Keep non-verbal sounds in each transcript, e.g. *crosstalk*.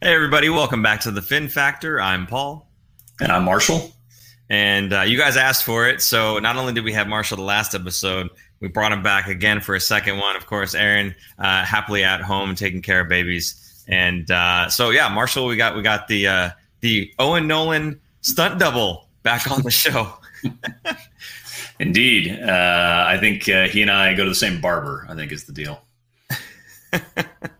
Hey, everybody, welcome back to the Fin Factor. I'm Paul. And I'm Marshall. And uh, you guys asked for it. So not only did we have Marshall the last episode, we brought him back again for a second one. Of course, Aaron uh, happily at home taking care of babies. And uh, so, yeah, Marshall, we got we got the uh, the Owen Nolan stunt double back on the show. *laughs* Indeed. Uh, I think uh, he and I go to the same barber, I think is the deal. *laughs*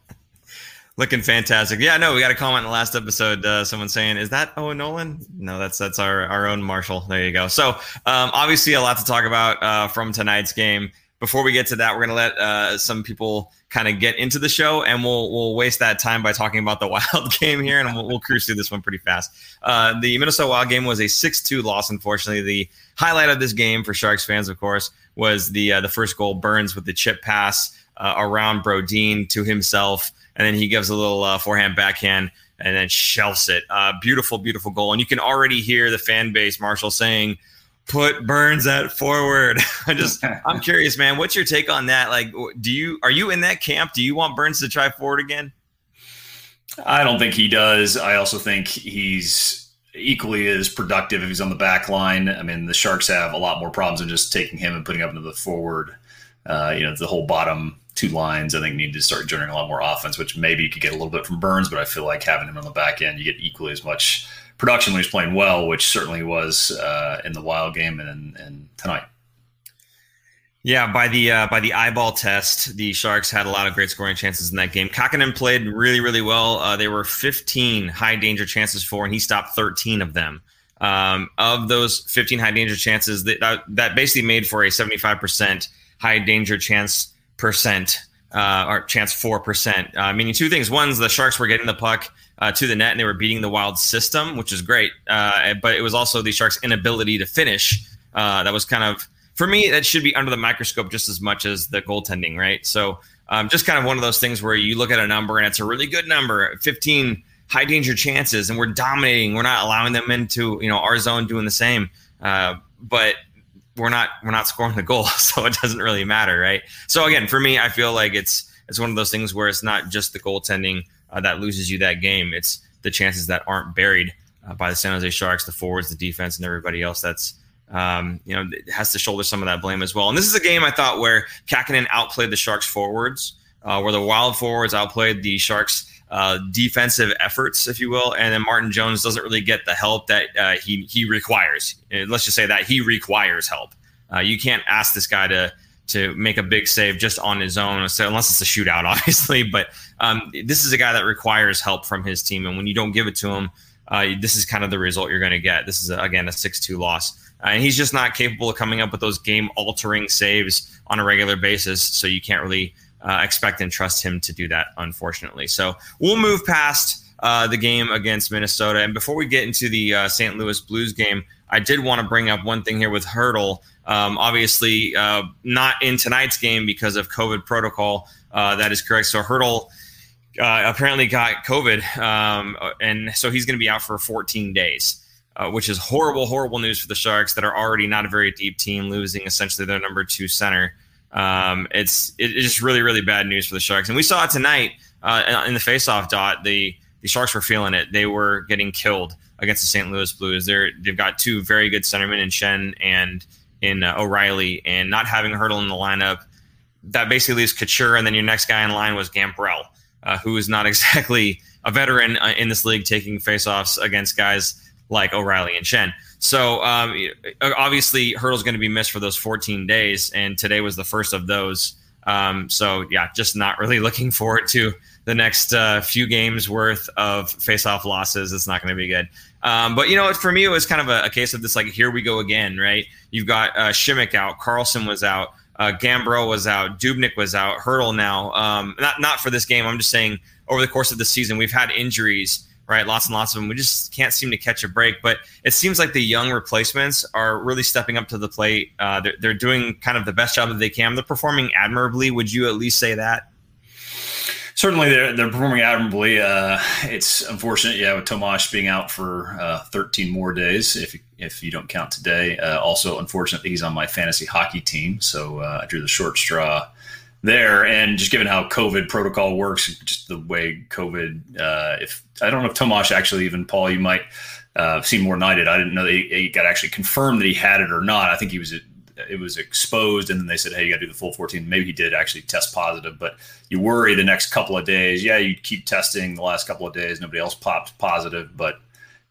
Looking fantastic. Yeah, no, we got a comment in the last episode. Uh, someone saying, "Is that Owen Nolan?" No, that's that's our our own Marshall. There you go. So, um, obviously, a lot to talk about uh, from tonight's game. Before we get to that, we're gonna let uh, some people kind of get into the show, and we'll we'll waste that time by talking about the *laughs* Wild game here, and we'll, we'll cruise through this one pretty fast. Uh, the Minnesota Wild game was a six-two loss. Unfortunately, the highlight of this game for Sharks fans, of course, was the uh, the first goal. Burns with the chip pass uh, around Brodin to himself and then he gives a little uh, forehand backhand and then shelves it. Uh, beautiful, beautiful goal. And you can already hear the fan base, Marshall, saying, "Put Burns at forward." *laughs* I just, *laughs* I'm curious, man. What's your take on that? Like, do you are you in that camp? Do you want Burns to try forward again? I don't think he does. I also think he's equally as productive if he's on the back line. I mean, the Sharks have a lot more problems than just taking him and putting him into the forward. Uh, you know, the whole bottom two lines, I think need to start generating a lot more offense, which maybe you could get a little bit from Burns, but I feel like having him on the back end, you get equally as much production when he's playing well, which certainly was uh, in the Wild game and, and tonight. Yeah, by the uh, by the eyeball test, the Sharks had a lot of great scoring chances in that game. Kahkonen played really, really well. Uh, there were 15 high danger chances for, and he stopped 13 of them. Um, of those 15 high danger chances, that that basically made for a 75% high danger chance percent uh, or chance four percent. Uh, meaning two things. One's the Sharks were getting the puck uh, to the net and they were beating the Wild system, which is great. Uh, but it was also the Sharks' inability to finish. Uh, that was kind of for me. That should be under the microscope just as much as the goaltending, right? So um, just kind of one of those things where you look at a number and it's a really good number, fifteen high danger chances, and we're dominating. We're not allowing them into you know our zone doing the same. Uh, but we're not we're not scoring the goal, *laughs* so it doesn't really matter, right? So again, for me, I feel like it's it's one of those things where it's not just the goaltending uh, that loses you that game; it's the chances that aren't buried uh, by the San Jose Sharks, the forwards, the defense, and everybody else. That's um, you know has to shoulder some of that blame as well. And this is a game I thought where Kahkonen outplayed the Sharks forwards, uh, where the Wild forwards outplayed the Sharks. Uh, defensive efforts, if you will, and then Martin Jones doesn't really get the help that uh, he he requires. Uh, let's just say that he requires help. Uh, you can't ask this guy to to make a big save just on his own, so unless it's a shootout, *laughs* obviously. But um, this is a guy that requires help from his team, and when you don't give it to him, uh, this is kind of the result you're going to get. This is a, again a six-two loss, uh, and he's just not capable of coming up with those game-altering saves on a regular basis. So you can't really uh, expect and trust him to do that, unfortunately. So we'll move past. Uh, the game against Minnesota. And before we get into the uh, St. Louis Blues game, I did want to bring up one thing here with Hertl. Um, obviously, uh, not in tonight's game because of COVID protocol. Uh, that is correct. So Hertl. uh, apparently got COVID, um, and so he's going to be out for 14 days, uh, which is horrible, horrible news for the Sharks that are already not a very deep team, losing essentially their number two center. Um, it's it's just really, really bad news for the Sharks, and we saw it tonight uh, in the faceoff dot. The the Sharks were feeling it; they were getting killed against the St. Louis Blues. They're they've got two very good centermen in Schenn and in uh, O'Reilly and not having Hertl in the lineup, that basically leaves Couture, and then your next guy in line was Gambrell, uh, who is not *laughs* exactly a veteran uh, in this league taking faceoffs against guys like O'Reilly and Schenn. So um, obviously, Hertl's going to be missed for those 14 days, and today was the first of those. Um, so yeah, just not really *laughs* looking forward to the next uh, few games worth of faceoff losses. It's not going to be good. Um, but you know, for me, it was kind of a, a, case of this like, here we go again, right? You've got uh, Simek out, Karlsson was out, uh, Gambrell was out, Dubnyk was out, Hertl now. Um, not not for this game. I'm just saying over the course of the season, we've had injuries, right? Lots and lots of them. We just can't seem to catch a break. But it seems like the young replacements are really stepping up to the plate. Uh, they're, they're doing kind of the best job that they can. They're performing admirably. Would you at least say that? certainly they're they're performing admirably. Uh, it's unfortunate, yeah, with Tomas being out for uh, 13 more days, if if you don't count today. Uh, also, unfortunate that he's on my fantasy hockey team, so uh, I drew the short straw there. And just given how COVID protocol works, just the way COVID, uh, if I don't know if Tomas actually even Paul, you might uh, seem more knighted. I didn't know he, he, got actually confirmed that he had it or not. I think he was it was exposed, and then they said, "Hey, you got to do the full 14." Maybe he did actually test positive, but you worry the next couple of days. Yeah, you keep testing the last couple of days. Nobody else popped positive, but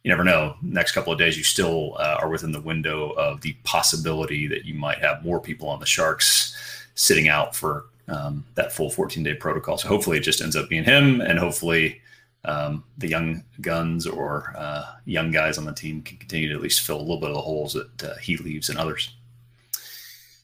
you never know. Next couple of days, you still uh, are within the window of the possibility that you might have more people on the Sharks sitting out for um, that full 14 day protocol. So hopefully, it just ends up being him, and hopefully. Um, the young guns or uh, young guys on the team can continue to at least fill a little bit of the holes that uh, he leaves and others.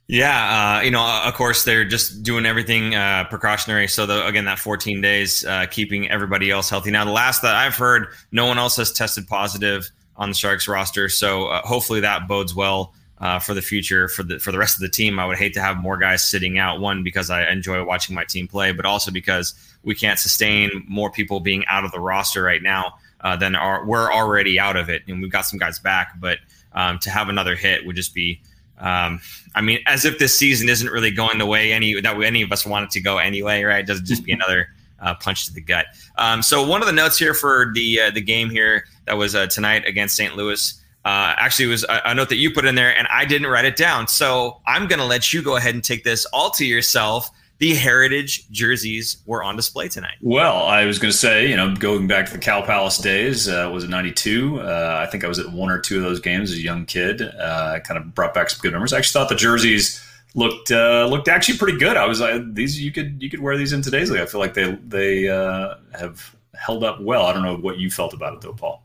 Yeah, uh, you know, of course, they're just doing everything uh, precautionary. So, the, again, that 14 days, uh, keeping everybody else healthy. Now, the last that I've heard, no one else has tested positive on the Sharks roster. So, uh, hopefully, that bodes well uh, for the future for the for the rest of the team. I would hate to have more guys sitting out. One because I enjoy watching my team play, but also because we can't sustain more people being out of the roster right now uh, than are we're already out of it, and we've got some guys back. But um, to have another hit would just be um, I mean, as if this season isn't really going the way any that any of us want it to go anyway, right? It doesn't just be *laughs* another uh, punch to the gut. Um, so one of the notes here for the uh, the game here that was uh, tonight against St. Louis. Uh, actually, was a, a, note that you put in there, and I didn't write it down. So I'm going to let you go ahead and take this all to yourself the heritage jerseys were on display tonight. Well, I was going to say, you know, going back to the Cow Palace days, uh, was it 92? Uh, I think I was at one or two of those games as a young kid. Uh, kind of brought back some good memories. I actually thought the jerseys looked uh, looked actually pretty good. I was uh, these you could you could wear these in today's league. I feel like they they uh, have held up well. I don't know what you felt about it though, Paul.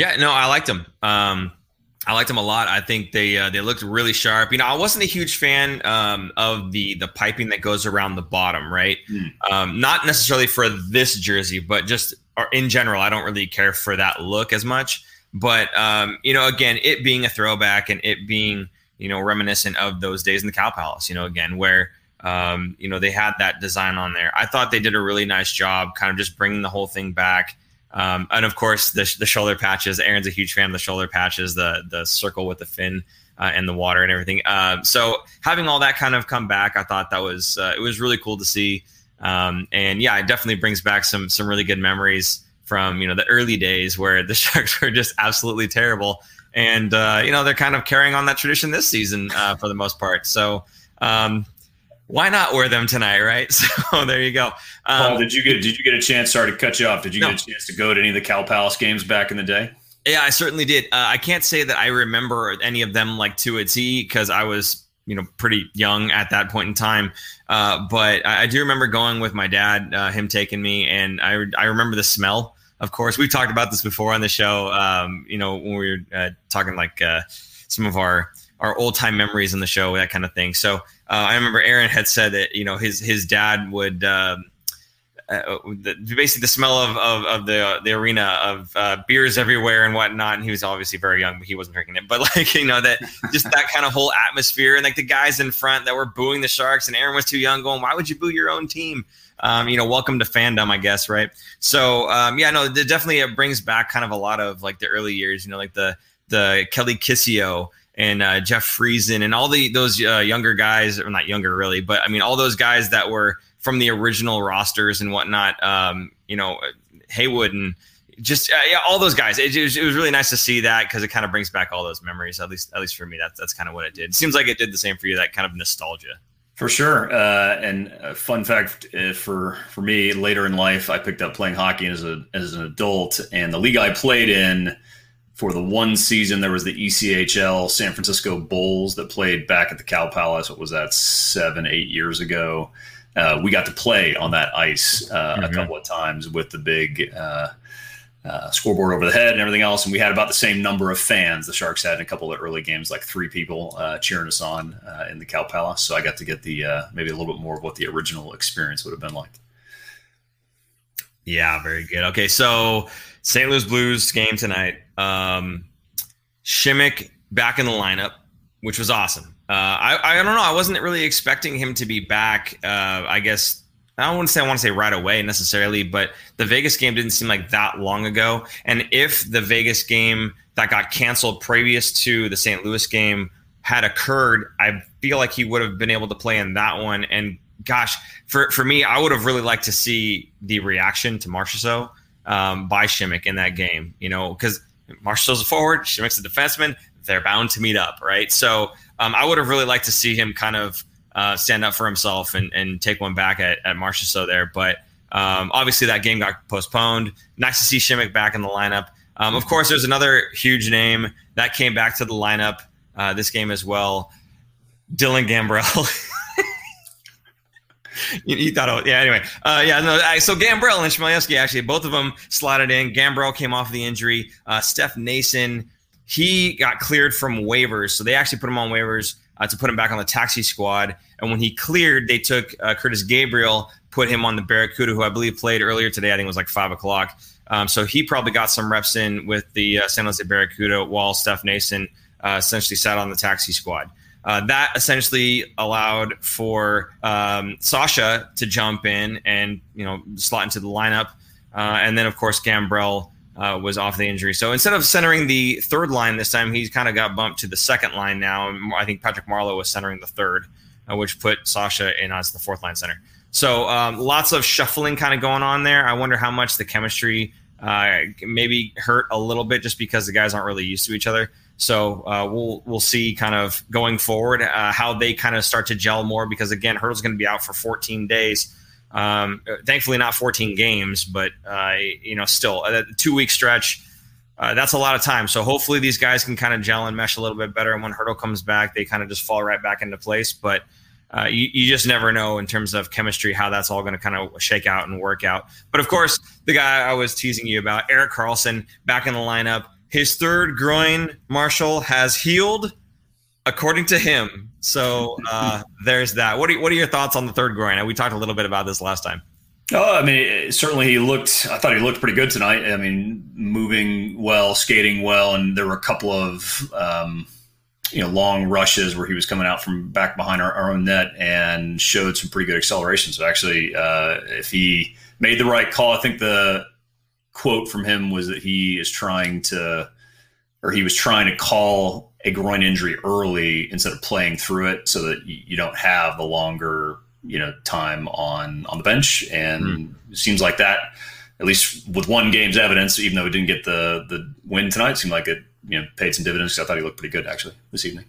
Yeah, no, I liked them. Um, I liked them a lot. I think they uh, they looked really sharp. You know, I wasn't a huge fan um, of the the piping that goes around the bottom, right? Mm. Um, not necessarily for this jersey, but just in general, I don't really care for that look as much. But um, you know, again, it being a throwback and it being you know reminiscent of those days in the Cow Palace. You know, again where um, you know they had that design on there. I thought they did a really nice job, kind of just bringing the whole thing back. Um, and of course, the, the shoulder patches. Aaron's a huge fan of the shoulder patches, the the circle with the fin uh, and the water and everything. Uh, so having all that kind of come back, I thought that was uh, it was really cool to see. Um, and yeah, it definitely brings back some some really good memories from you know the early days where the *laughs* Sharks were just absolutely terrible. And uh, you know they're kind of carrying on that tradition this season uh, for the most part. So um, why not wear them tonight, right? *laughs* So there you go. Um, Paul, did you get did you get a chance? Sorry to cut you off. Did you no. get a chance to go to any of the Cow Palace games back in the day? Yeah, I certainly did. Uh, I can't say that I remember any of them like to a T because I was you know pretty young at that point in time. Uh, but I, I, do remember going with my dad, uh, him taking me, and I I remember the smell. Of course, we've talked about this before on the show. Um, you know when we were uh, talking like uh, some of our our old time memories in the show, that kind of thing. So I remember Aaron had said that you know his his dad would. Um, uh, the, basically, the smell of, of, of the the arena of uh, beers everywhere and whatnot. And he was obviously very young, but he wasn't drinking it. *laughs* But like you know that just that kind of whole atmosphere and like the guys in front that were booing the Sharks, and Aaron was too young, going, "Why would you boo your own team?" Um, you know, welcome to fandom, I guess, right? So um, yeah, no, definitely it brings back kind of a lot of like the early years. You know, like the the Kelly Kisio and uh, Jeff Friesen and all the those uh, younger guys, or not younger really, but I mean all those guys that were from the original rosters and whatnot. Um, you know, Hayward and just uh, yeah, all those guys. It, it, was, it, was, really nice to see that because it kind of brings back all those memories. At least, at least for me, that's that's kind of what it did. It seems like it did the same for you. That kind of nostalgia. For sure. Uh, and fun fact uh, for for me, later in life, I picked up playing hockey as a as an adult, and the league I played in for the one season there was the ECHL San Francisco Bulls that played back at the Cow Palace. What was that? Seven, eight years ago. Uh, we got to play on that ice uh, mm-hmm. a couple of times with the big uh, uh, scoreboard over the head and everything else. And we had about the same number of fans. The Sharks had in a couple of early games, like three people uh, cheering us on uh, in the Cow Palace. So I got to get the maybe a little bit more of what the original experience would have been like. Yeah, very good. Okay, so St. Louis Blues game tonight. Um, Simek back in the lineup, which was awesome. Uh, I, I don't know. I wasn't really expecting him to be back. Uh, I guess I don't want to say I want to say right away necessarily, but the Vegas game didn't seem like that long ago. And if the Vegas game that got canceled previous to the St. Louis game had occurred, I feel like he would have been able to play in that one and gosh, for for me, I would have really liked to see the reaction to Marchessault um, by Simek in that game. You know, because Marchessault's a forward, Simek's a defenseman. They're bound to meet up, right? So um, I would have really liked to see him kind of uh, stand up for himself and, and take one back at, at Marchessault there. But um, obviously, that game got postponed. Nice to see Simek back in the lineup. Um, of course, there's another huge name that came back to the lineup uh, this game as well. Dylan Gambrell. *laughs* you, you, thought, oh, yeah. Anyway, uh, yeah. No. So Gambrell and Chmelevski actually both of them slotted in. Gambrell came off the injury. Uh, Stefan Noesen he got cleared from waivers, so they actually put him on waivers uh, to put him back on the taxi squad. And when he cleared, they took uh, Curtis Gabriel, put him on the Barracuda, who I believe played earlier today. I think it was like five o'clock. Um, so he probably got some reps in with the uh, San Jose Barracuda while Stefan Noesen uh, essentially sat on the taxi squad. Uh, that essentially allowed for um, Sasha to jump in and you know slot into the lineup, uh, and then of course Gambrell uh, was off the injury. So instead of centering the third line this time, he's kind of got bumped to the second line now. I think Patrick Marleau was centering the third, uh, which put Sasha in as the fourth line center. So um, lots of shuffling kind of going on there. I wonder how much the chemistry uh, maybe hurt a little bit just because the guys aren't really used to each other. So uh, we'll we'll see kind of going forward uh, how they kind of start to gel more because again, Hertl's going to be out for 14 days. Um, thankfully, not 14 games, but uh, you know, still a two week stretch. Uh, that's a lot of time. So hopefully these guys can kind of gel and mesh a little bit better. And when Hertl comes back, they kind of just fall right back into place. But uh, you, you, just never know in terms of chemistry how that's all going to kind of shake out and work out. But of course, the guy I was teasing you about, Erik Karlsson, back in the lineup. His third groin, Marshall, has healed according to him. So uh, *laughs* there's that. What are what are your thoughts on the third groin? We talked a little bit about this last time. Oh, I mean, certainly he looked. I thought he looked pretty good tonight. I mean, moving well, skating well, and there were a couple of um, you know long rushes where he was coming out from back behind our, our own net and showed some pretty good acceleration. So actually, uh, if he made the right call, I think the quote from him was that he is trying to, or he was trying to call a groin injury early instead of playing through it so that you don't have the longer you know time on on the bench. And mm. it seems like that at least with one game's evidence even though it didn't get the the win tonight seemed like it you know paid some dividends Because i thought he looked pretty good actually this evening.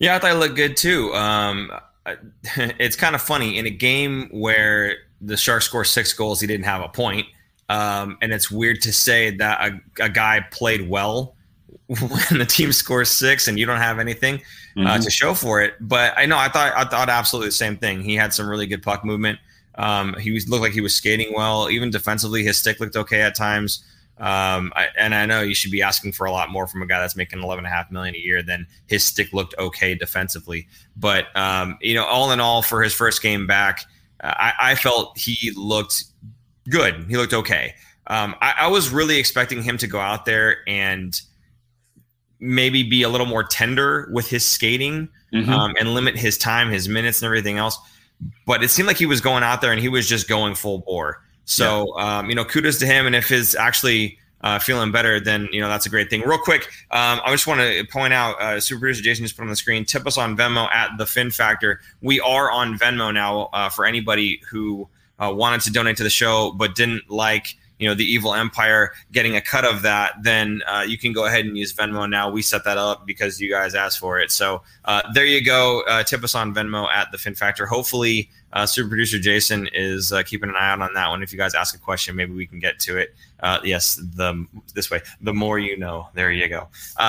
Yeah i thought he looked good too. Um, *laughs* it's kind of funny. In a game where the sharks score six goals he didn't have a point um, and it's weird to say that a, a guy played well *laughs* when the team scores six and you don't have anything uh, mm-hmm. uh, to show for it. But I know I thought I thought absolutely the same thing. He had some really good puck movement. Um, he was, looked like he was skating well, even defensively. His stick looked okay at times. Um, I, and I know you should be asking for a lot more from a guy that's making eleven and a half million a year than his stick looked okay defensively. But um, you know, all in all, for his first game back, I, I, felt he looked good. He looked okay. Um, I, I was really expecting him to go out there and maybe be a little more tender with his skating mm-hmm. um, and limit his time, his minutes, and everything else. But it seemed like he was going out there and he was just going full bore. So yeah. um, you know, kudos to him. And if he's actually uh, feeling better, then you know that's a great thing. Real quick, um, I just want to point out, uh, super producer Jason just put on the screen. Tip us on Venmo at the Fin Factor. We are on Venmo now uh, for anybody who uh, wanted to donate to the show but didn't like you know the evil empire getting a cut of that then uh, you can go ahead and use venmo now. We set that up because you guys asked for it. So uh, there you go. Uh, tip us on venmo at the fin factor. Hopefully uh, super producer jason is uh, keeping an eye out on that one. If you guys ask a question maybe we can get to it. Uh, yes the this way. The more you know. There you go.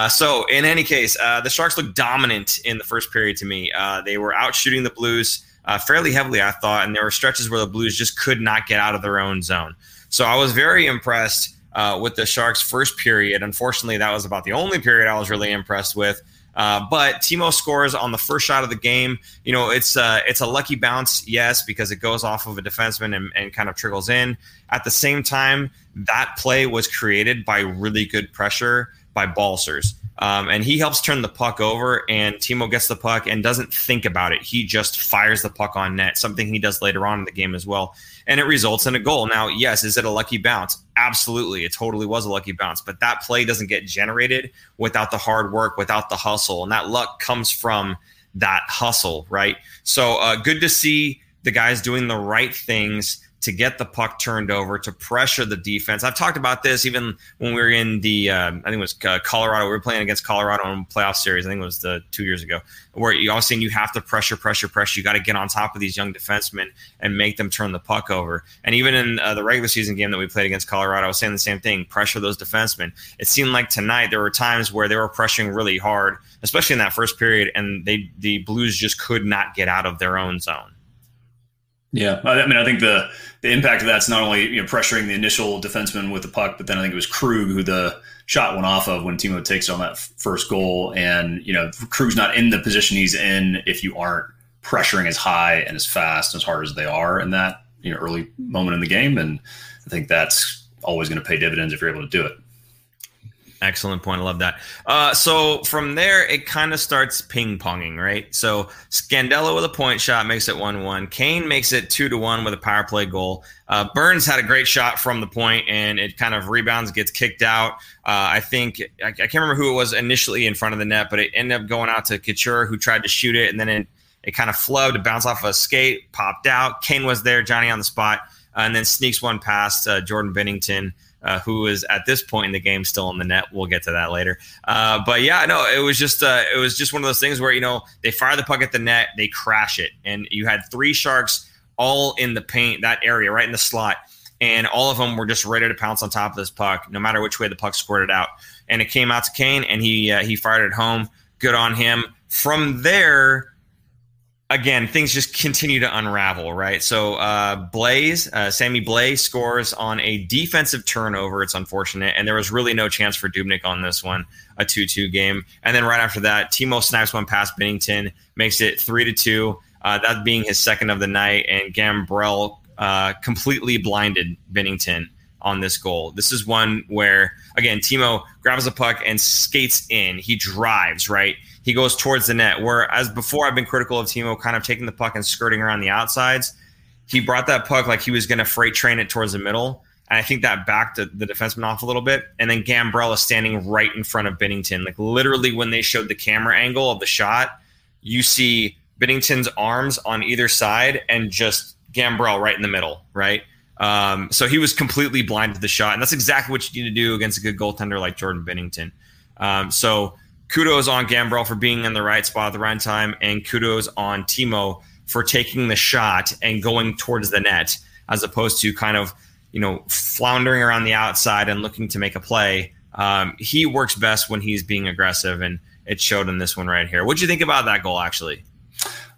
So in any case the sharks look dominant in the first period to me. They were out shooting the blues fairly heavily i thought and there were stretches where the blues just could not get out of their own zone so I was very impressed uh, with the Sharks' first period. Unfortunately, that was about the only period I was really impressed with. Uh, but Timo scores on the first shot of the game. You know, it's uh, it's a lucky bounce, yes, because it goes off of a defenseman and, and kind of trickles in. At the same time, that play was created by really good pressure by Balcers. Um, and he helps turn the puck over, and Timo gets the puck and doesn't think about it. He just fires the puck on net, something he does later on in the game as well. And it results in a goal. Now, yes, is it a lucky bounce? Absolutely. It totally was a lucky bounce. But that play doesn't get generated without the hard work, without the hustle. And that luck comes from that hustle, right? So uh, good to see the guys doing the right things to get the puck turned over, to pressure the defense. I've talked about this even when we were in the, uh, I think it was uh, Colorado. We were playing against Colorado in playoff series. I think it was the two years ago, where you all saying you have to pressure, pressure, pressure. You got to get on top of these young defensemen and make them turn the puck over. And even in uh, the regular season game that we played against Colorado, I was saying the same thing: pressure those defensemen. It seemed like tonight there were times where they were pressuring really hard, especially in that first period, and they the Blues just could not get out of their own zone. Yeah, I mean, I think the the impact of that's not only you know pressuring the initial defenseman with the puck, but then I think it was Krug who the shot went off of when Timo takes on that f- first goal, and you know Krug's not in the position he's in if you aren't pressuring as high and as fast and as hard as they are in that you know early moment in the game, and I think that's always going to pay dividends if you're able to do it. Excellent point. I love that. Uh, so from there, it kind of starts ping ponging, right? So Scandella with a point shot makes it 1 1. Kane makes it 2 to 1 with a power play goal. Uh, Burns had a great shot from the point and it kind of rebounds, gets kicked out. Uh, I think, I, I, can't remember who it was initially in front of the net, but it ended up going out to Couture, who tried to shoot it. And then it, it kind of flubbed, it bounced off a skate, popped out. Kane was there, Johnny on the spot, uh, and then sneaks one past uh, Jordan Binnington uh, who is at this point in the game still in the net. We'll get to that later. Uh, but yeah, no, it was just uh, it was just one of those things where you know they fire the puck at the net, they crash it, and you had three sharks all in the paint that area, right in the slot, and all of them were just ready to pounce on top of this puck, no matter which way the puck squirted out. And it came out to Kane, and he uh, he fired it home. Good on him. From there again, things just continue to unravel, right? So uh, Blais, uh, Sammy Blais scores on a defensive turnover. It's unfortunate, and there was really no chance for Dubnyk on this one, a two-two game. And then right after that, Timo snipes one past Binnington, makes it three to two. Uh, that being his second of the night, and Gambrell uh, completely blinded Binnington on this goal. This is one where, again, Timo grabs the puck and skates in. He drives, right? He goes towards the net. Whereas before, I've been critical of Timo kind of taking the puck and skirting around the outsides. He brought that puck like he was going to freight train it towards the middle. And I think that backed the, the defenseman off a little bit. And then Gambrell is standing right in front of Binnington. Like literally, when they showed the camera angle of the shot, you see Binnington's arms on either side and just Gambrell right in the middle, right? Um, so he was completely blind to the shot. And that's exactly what you need to do against a good goaltender like Jordan Binnington. Um, so kudos on Gambrell for being in the right spot at the right time, and kudos on Timo for taking the shot and going towards the net as opposed to kind of you know floundering around the outside and looking to make a play. Um, he works best when he's being aggressive, and it showed in this one right here. What'd you think about that goal, actually?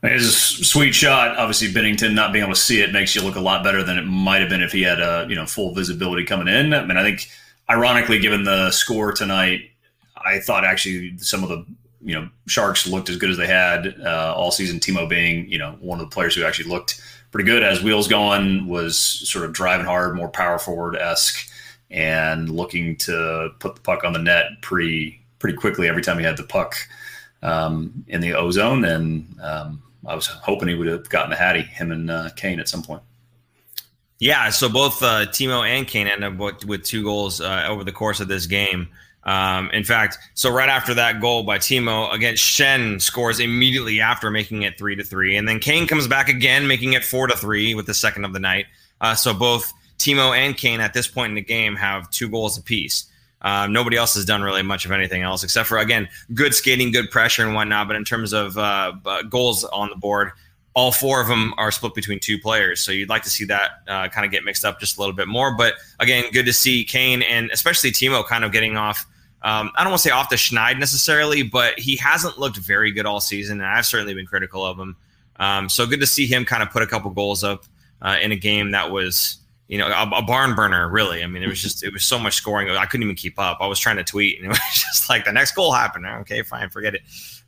It's a sweet shot. Obviously, Binnington not being able to see it makes you look a lot better than it might have been if he had a you know full visibility coming in. I mean, I think ironically, given the score tonight, I thought actually some of the you know Sharks looked as good as they had uh, all season. Timo being you know one of the players who actually looked pretty good as wheels going was sort of driving hard, more power forward esque, and looking to put the puck on the net pretty pretty quickly every time he had the puck um, in the ozone. And um, I was hoping he would have gotten the Hattie, him and uh, Kane at some point. Yeah, so both uh, Timo and Kane ended up with two goals uh, over the course of this game. Um, in fact, so right after that goal by Timo against Schenn scores immediately after making it three to three, and then Kane comes back again, making it four to three with the second of the night. Uh, so both Timo and Kane at this point in the game have two goals apiece. Uh, nobody else has done really much of anything else except for again good skating, good pressure and whatnot. But in terms of uh, goals on the board, all four of them are split between two players. So you'd like to see that uh, kind of get mixed up just a little bit more. But again, good to see Kane and especially Timo kind of getting off um, I don't want to say off the schneid necessarily, but he hasn't looked very good all season, and I've certainly been critical of him. Um, so good to see him kind of put a couple goals up uh, in a game that was, you know, a, a, barn burner. Really, I mean, it was just it was so much scoring. I couldn't even keep up. I was trying to tweet, and it *laughs* was just like the next goal happened. Okay, fine, forget it.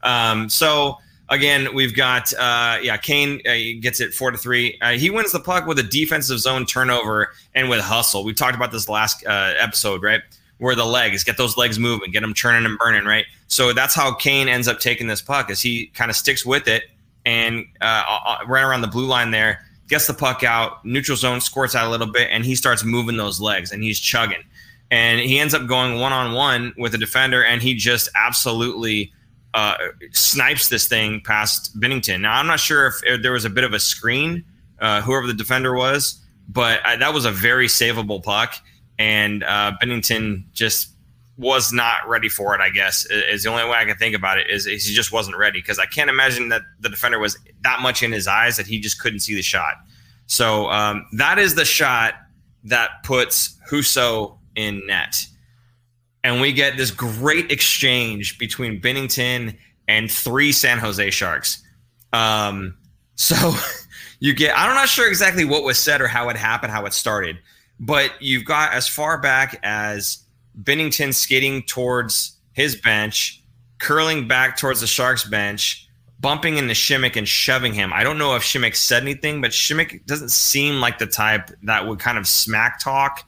Um, so again, we've got uh, yeah, Kane uh, gets it four to three. Uh, he wins the puck with a defensive zone turnover and with hustle. We talked about this last uh, episode, right? Where the legs get those legs moving, get them churning and burning, right? So that's how Kane ends up taking this puck, as he kind of sticks with it and uh, uh, right around the blue line there, gets the puck out, neutral zone, squirts out a little bit, and he starts moving those legs and he's chugging, and he ends up going one on one with a defender, and he just absolutely. Uh, snipes this thing past Binnington. Now I'm not sure if, there was a bit of a screen uh, whoever the defender was, but uh, that was a very savable puck, and uh, Binnington just was not ready for it. I guess is the only way I can think about it is, is he just wasn't ready because I can't imagine that the defender was that much in his eyes that he just couldn't see the shot. So um, that is the shot that puts Husso in net, and we get this great exchange between Binnington and three San Jose Sharks. Um, *laughs* so you get I'm not sure exactly what was said or how it happened, how it started, but you've got as far back as Binnington skating towards his bench, curling back towards the Sharks bench, bumping into Simek and shoving him. I don't know if Simek said anything, but Simek doesn't seem like the type that would kind of smack talk,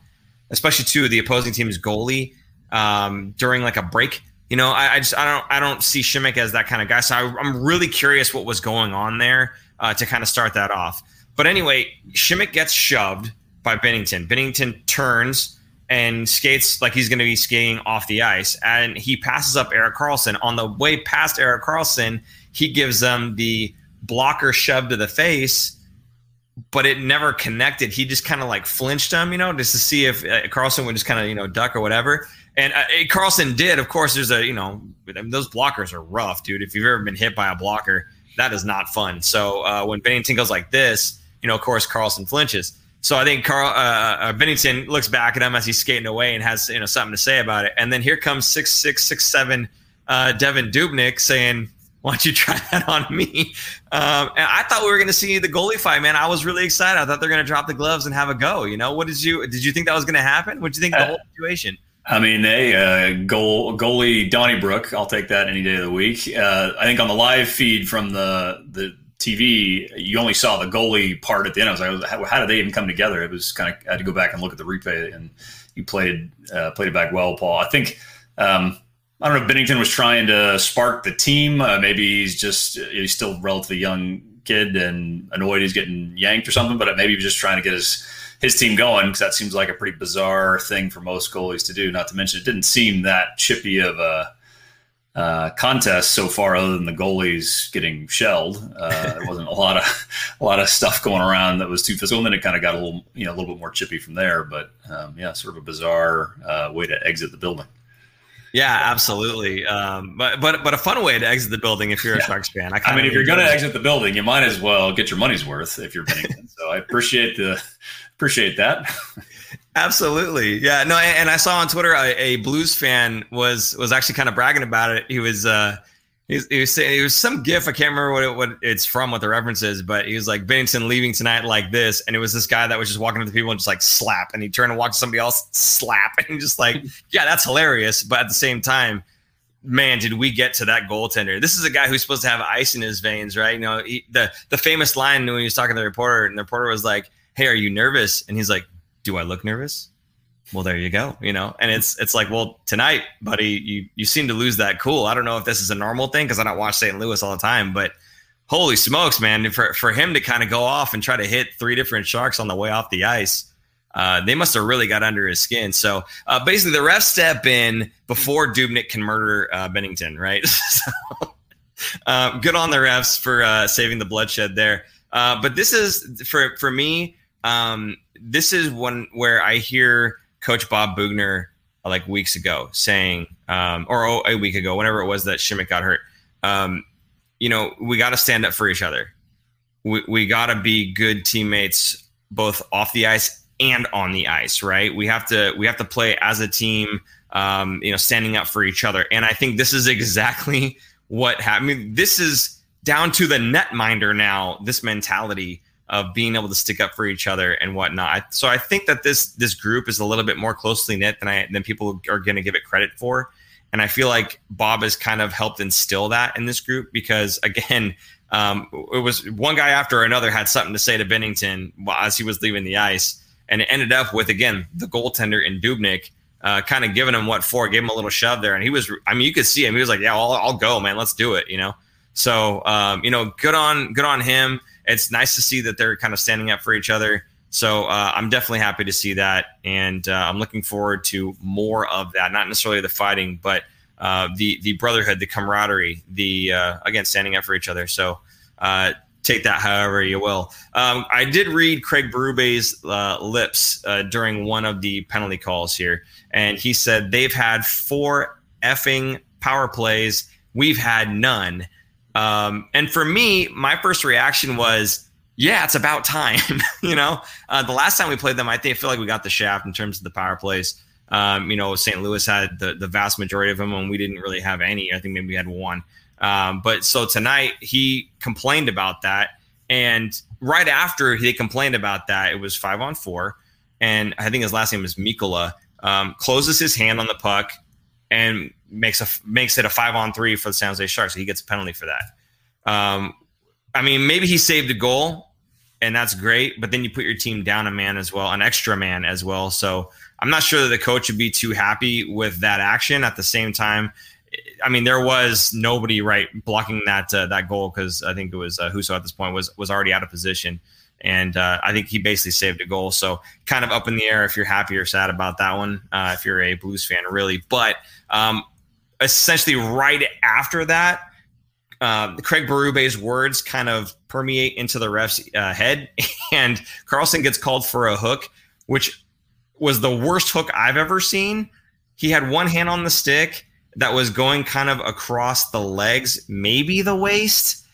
especially to the opposing team's goalie um, during like a break. You know, I, I, just I don't I don't see Simek as that kind of guy. So I, am really curious what was going on there uh, to kind of start that off. But anyway, Simek gets shoved by Binnington. Binnington turns and skates like he's going to be skating off the ice. And he passes up Erik Karlsson. On the way past Erik Karlsson, he gives them the blocker shove to the face, but it never connected. He just kind of like flinched him, you know, just to see if uh, Karlsson would just kind of, you know, duck or whatever. And uh, Karlsson did. Of course, there's a, you know, I mean, those blockers are rough, dude. If you've ever been hit by a blocker, that is not fun. So uh, when Binnington goes like this, you know, of course, Karlsson flinches. So I think Carl uh, uh, Binnington looks back at him as he's skating away and has you know something to say about it. And then here comes six six six seven uh, Devan Dubnyk saying, "Why don't you try *laughs* that on me?" Um, and I thought we were going to see the goalie fight. Man, I was really excited. I thought they're going to drop the gloves and have a go. You know, what did you did you think that was going to happen? What did you think of the uh, whole situation? I mean, they uh, goal goalie Donnybrook. I'll take that any day of the week. Uh, I think on the live feed from the the TV, you only saw the goalie part at the end. I was like, how, how did they even come together? It was kind of I had to go back and look at the replay, and you played uh, played it back well, Paul. I think um, I don't know if Binnington was trying to spark the team. Uh, maybe he's just he's still relatively young kid and annoyed he's getting yanked or something. But maybe he was just trying to get his his team going because that seems like a pretty bizarre thing for most goalies to do. Not to mention, it didn't seem that chippy of a uh, contest so far, other than the goalies getting shelled. Uh, there wasn't a lot of a lot of stuff going around that was too physical. And then it kind of got a little you know a little bit more chippy from there. But um, yeah, sort of a bizarre uh, way to exit the building. Yeah, absolutely. Um, but but but a fun way to exit the building if you're yeah. a Sharks fan. I, I mean, if you're going to exit the building, you might as well get your money's worth if you're Binnington. so I appreciate the appreciate that. *laughs* Absolutely, yeah. No, and, and I saw on Twitter a, a, Blues fan was was actually kind of bragging about it. He was uh, he was, he was saying it was some GIF. I can't remember what it, what it's from, what the reference is, but he was like Binnington leaving tonight like this, and it was this guy that was just walking up to people and just like slap, and he turned and watched somebody else slap, *laughs* and just like, yeah, that's hilarious. But at the same time, man, did we get to that goaltender? This is a guy who's supposed to have ice in his veins, right? You know, he, the the famous line when he was talking to the reporter, and the reporter was like, "Hey, are you nervous?" And he's like, do I look nervous? Well, there you go. You know, and it's it's like, well, tonight, buddy, you you seem to lose that cool. I don't know if this is a normal thing because I don't watch St. Louis all the time, but holy smokes, man! For for him to kind of go off and try to hit three different sharks on the way off the ice, uh, they must have really got under his skin. So uh, basically, the refs step in before Dubnyk can murder uh, Binnington, right? *laughs* so, uh, good on the refs for uh, saving the bloodshed there. Uh, but this is for for me. Um, this is one where I hear Coach Bob Boughner uh, like weeks ago saying, um, or oh, a week ago, whenever it was that Simek got hurt. Um, you know, we got to stand up for each other. We, we got to be good teammates, both off the ice and on the ice. Right? We have to we have to play as a team. Um, you know, standing up for each other. And I think this is exactly *laughs* what happened. I mean, this is down to the netminder now. This mentality of being able to stick up for each other and whatnot. So I think that this this group is a little bit more closely knit than I than people are going to give it credit for. And I feel like Bob has kind of helped instill that in this group because again, um, it was one guy after another had something to say to Binnington as he was leaving the ice, and it ended up with again the goaltender in Dubnyk. Uh, kind of giving him what for, gave him a little shove there, and he was. I mean, you could see him. He was like, "Yeah, I'll, I'll go, man. Let's do it." You know. So, um, you know, good on good on him it's nice to see that they're kind of standing up for each other. So uh, I'm definitely happy to see that, and uh, I'm looking forward to more of that. Not necessarily the fighting, but uh, the the brotherhood, the camaraderie, the uh, again standing up for each other. So uh, take that however you will. Um, I did read Craig Berube's uh, lips uh, during one of the penalty calls here, and he said they've had four effing power plays. We've had none. Um, and for me, my first reaction was, yeah, it's about time. *laughs* you know, uh, the last time we played them, I think I feel like we got the shaft in terms of the power plays. Um, you know, St. Louis had the, the vast majority of them, and we didn't really have any. I think maybe we had one. Um, but so tonight he complained about that, and right after he complained about that, it was five on four, and I think his last name is Mikkola. Um, closes his hand on the puck and makes a makes it a five on three for the San Jose Sharks. So he gets a penalty for that. Um, I mean, maybe he saved a goal, and that's great. But then you put your team down a man as well, an extra man as well. So I'm not sure that the coach would be too happy with that action. At the same time, I mean, there was nobody right blocking that uh, that goal because I think it was uh, Husso at this point was was already out of position, and uh, I think he basically saved a goal. So kind of up in the air if you're happy or sad about that one. Uh, if you're a Blues fan, really, but um, essentially right after that. Uh, Craig Berube's words kind of permeate into the ref's uh, head, *laughs* and Karlsson gets called for a hook, which was the worst hook I've ever seen. He had one hand on the stick that was going kind of across the legs, maybe the waist.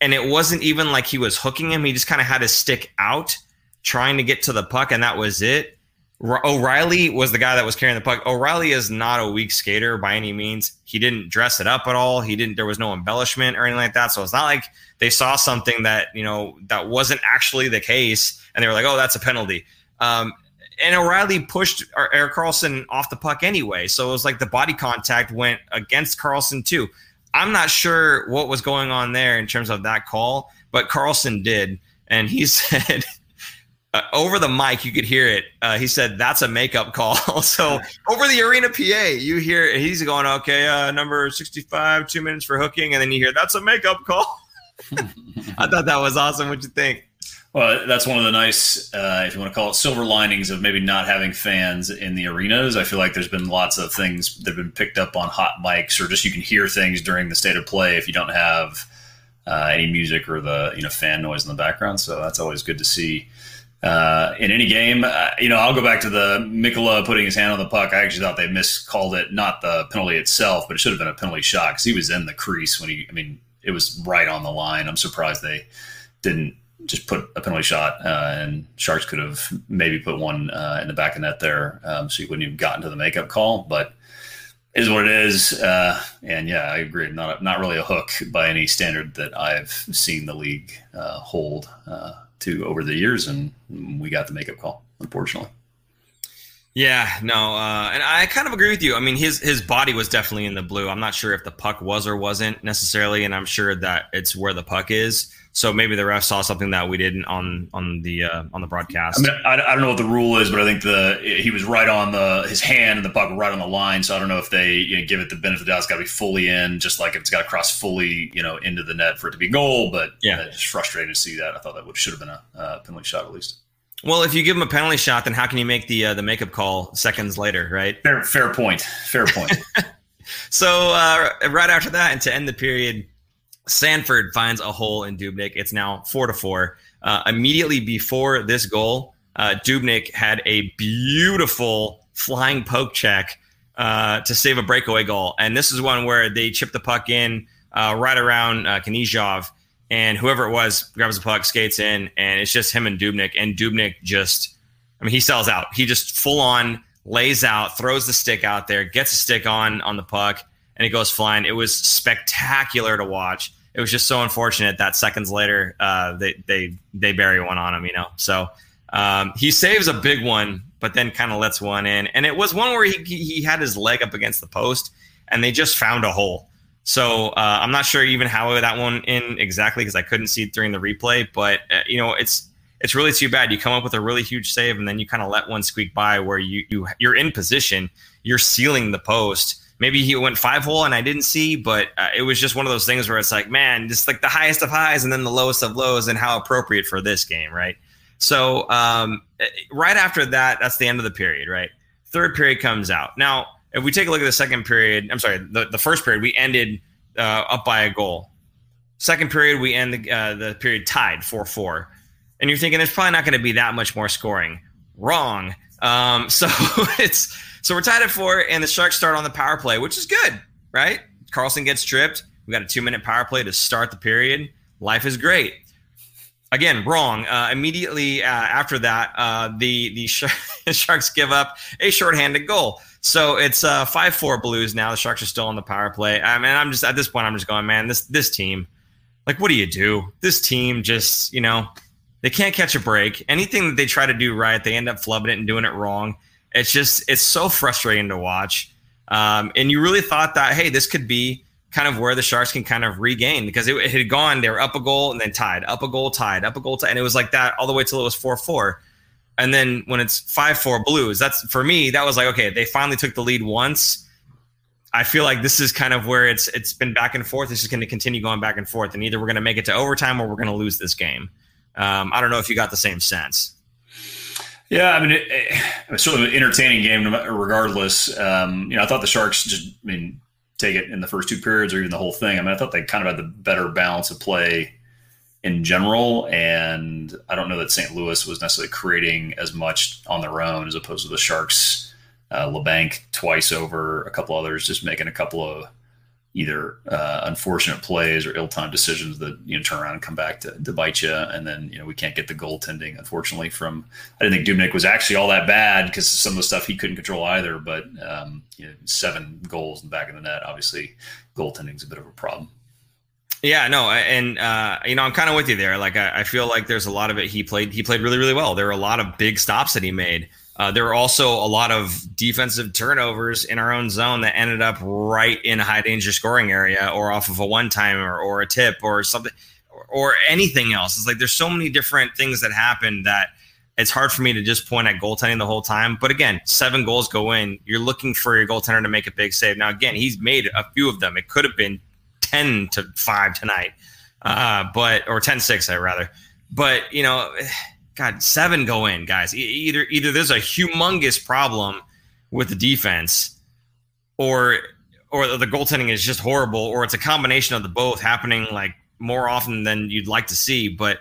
And it wasn't even like he was hooking him. He just kind of had his stick out trying to get to the puck, and that was it. O'Reilly was the guy that was carrying the puck. O'Reilly is not a weak skater by any means. He didn't dress it up at all. He didn't. There was no embellishment or anything like that. So it's not like they saw something that you know that wasn't actually the case, and they were like, "Oh, that's a penalty." Um, and O'Reilly pushed Erik Karlsson off the puck anyway. So it was like the body contact went against Karlsson too. I'm not sure what was going on there in terms of that call, but Karlsson did. And he *laughs* said, uh, over the mic, you could hear it. Uh, he said, that's a makeup call. *laughs* so over the arena PA, you hear he's going, okay, uh, number 65, two minutes for hooking. And then you hear, that's a makeup call. *laughs* I thought that was awesome. What'd you think? Well, that's one of the nice, uh, if you want to call it, silver linings of maybe not having fans in the arenas. I feel like there's been lots of things that have been picked up on hot mics, or just you can hear things during the state of play if you don't have uh, any music or the you know fan noise in the background. So that's always good to see. Uh, in any game, uh, you know, I'll go back to the Mikkola putting his hand on the puck. I actually thought they miscalled it, not the penalty itself, but it should have been a penalty shot because he was in the crease when he. I mean, it was right on the line. I'm surprised they didn't just put a penalty shot, uh, and Sharks could have maybe put one uh, in the back of net there, um, so you wouldn't even gotten to the makeup call. But is what it is, uh, and yeah, I agree. Not not really a hook by any standard that I've seen the league uh, hold to over the years, and we got the makeup call, unfortunately. Yeah, no, uh, and I kind of agree with you. I mean, his his body was definitely in the blue. I'm not sure if the puck was or wasn't necessarily, and I'm sure that it's where the puck is. So maybe the ref saw something that we didn't on on the uh, on the broadcast. I mean, I, I, don't know what the rule is, but I think the he was right on the his hand and the puck right on the line. So I don't know if they you know, give it the benefit of the doubt. It's got to be fully in, just like it's got to cross fully, you know, into the net for it to be goal. But yeah, it's frustrating to see that. I thought that would should have been a uh, penalty shot at least. Well, if you give him a penalty shot, then how can you make the uh, the makeup call seconds later, right? Fair, fair point. Fair point. *laughs* so uh, right after that, and to end the period, Sanford finds a hole in Dubnyk. It's now four to four. Uh, immediately before this goal, uh, Dubnyk had a beautiful flying poke check uh, to save a breakaway goal, and this is one where they chip the puck in uh, right around uh, and whoever it was grabs the puck, skates in, and it's just him and Dubnyk, and Dubnyk just, I mean, he sells out. He just full on lays out, throws the stick out there, gets a stick on on the puck, and it goes flying. It was spectacular to watch. It was just so unfortunate that seconds later uh, they they they bury one on him. You know, so um, he saves a big one, but then kind of lets one in, and it was one where he he had his leg up against the post, and they just found a hole. So uh, I'm not sure even how that one in exactly because I couldn't see it during the replay, but uh, you know it's it's really too bad. You come up with a really huge save and then you kind of let one squeak by where you, you you're in position, you're sealing the post. Maybe he went five hole and I didn't see, but uh, it was just one of those things where it's like, man, just like the highest of highs and then the lowest of lows, and how appropriate for this game, right? So um, eh, right after that, that's the end of the period, right? Third period comes out. Now, if we take a look at the second period, I'm sorry, the, the first period, we ended uh, up by a goal. Second period, we end the uh, the period tied four four, and you're thinking it's probably not going to be that much more scoring. Wrong. Um, *laughs* so it's so we're tied at four, and the Sharks start on the power play, which is good, right? Karlsson gets tripped. We got a two minute power play to start the period. Life is great. Again, wrong. Uh, immediately uh, after that, uh, the the *laughs* Sharks give up a shorthanded goal. So it's uh, five four Blues now. The Sharks are still on the power play. I mean, I'm just at this point, I'm just going, man. This this team, like, what do you do? This team just, you know, they can't catch a break. Anything that they try to do right, they end up flubbing it and doing it wrong. It's just it's so frustrating to watch. Um, and you really thought that hey, this could be kind of where the Sharks can kind of regain because it, it, had gone. They were up a goal and then tied, up a goal, tied, up a goal, tied, and it was like that all the way till it was four four. And then when it's five four Blues, that's for me. That was like okay, they finally took the lead once. I feel like this is kind of where it's it's been back and forth. This is going to continue going back and forth, and either we're going to make it to overtime or we're going to lose this game. Um, I don't know if you got the same sense. Yeah, I mean, it, it, was certainly an entertaining game, regardless. Um, you know, I thought the Sharks just, I mean, take it in the first two periods or even the whole thing. I mean, I thought they kind of had the better balance of play in general, and I don't know that St. Louis was necessarily creating as much on their own as opposed to the Sharks. Uh, Labanc twice over, a couple others just making a couple of either uh, unfortunate plays or ill-timed decisions that you know turn around and come back to, to bite you. And then you know we can't get the goaltending, unfortunately. From I didn't think Dubnyk was actually all that bad because some of the stuff he couldn't control either. But um, you know, seven goals in the back of the net, obviously, goaltending is a bit of a problem. Yeah, no, and uh, you know I'm kind of with you there. Like I, I feel like there's a lot of it. He played he played really really well. There were a lot of big stops that he made. Uh, there were also a lot of defensive turnovers in our own zone that ended up right in a high danger scoring area or off of a one timer or a tip or something or, or, anything else. It's like there's so many different things that happen that it's hard for me to just point at goaltending the whole time. But again, seven goals go in. You're looking for your goaltender to make a big save. Now, again, he's made a few of them. It could have been 10 to 5 tonight, uh, but or 10 6, I rather. But, you know, God, seven go in, guys. either either there's a humongous problem with the defense, or or the goaltending is just horrible, or it's a combination of the both happening like more often than you'd like to see. But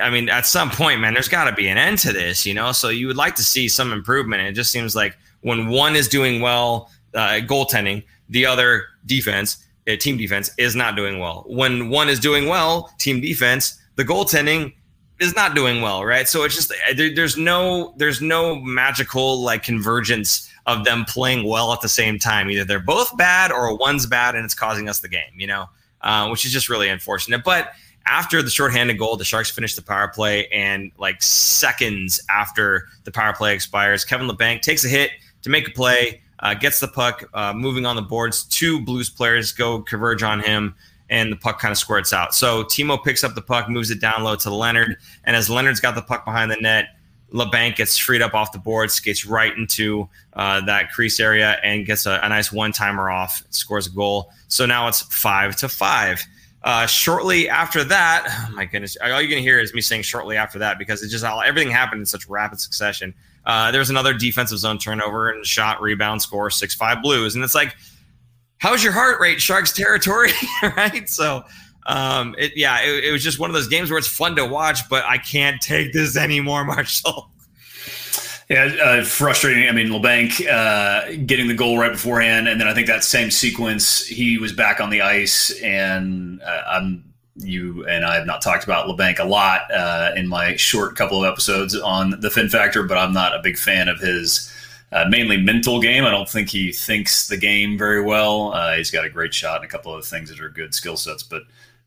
I mean, at some point, man, there's got to be an end to this, you know. So you would like to see some improvement. It just seems like when one is doing well, uh, goaltending, the other defense, uh, team defense, is not doing well. When one is doing well, team defense, the goaltending is not doing well, right? So it's just there, there's no there's no magical like convergence of them playing well at the same time. Either they're both bad or one's bad and it's causing us the game, you know, uh, which is just really unfortunate. But after the shorthanded goal, the Sharks finish the power play, and like seconds after the power play expires, Kevin Labanc takes a hit to make a play, uh, gets the puck, uh, moving on the boards. Two Blues players go converge on him and the puck kind of squirts out. So Timo picks up the puck, moves it down low to Leonard, and as Leonard's got the puck behind the net, Labanc gets freed up off the board, skates right into uh, that crease area, and gets a, a nice one timer off, scores a goal. So now it's five to five. Uh, shortly after that, oh my goodness, all you're gonna hear is me saying shortly after that because it just all everything happened in such rapid succession. Uh, there's another defensive zone turnover and shot, rebound, score, six five Blues, and it's like how's your heart rate, Sharks territory, *laughs* right? So, um, it, yeah, it, it, was just one of those games where it's fun to watch, but I can't take this anymore, *laughs* Marshall. Yeah, uh, frustrating. I mean, Labanc uh, getting the goal right beforehand, and then I think that same sequence, he was back on the ice, and uh, I'm you and I have not talked about Labanc a lot uh, in my short couple of episodes on the Fin Factor, but I'm not a big fan of his uh, mainly mental game. I don't think he thinks the game very well. Uh, he's got a great shot and a couple of things that are good skill sets, but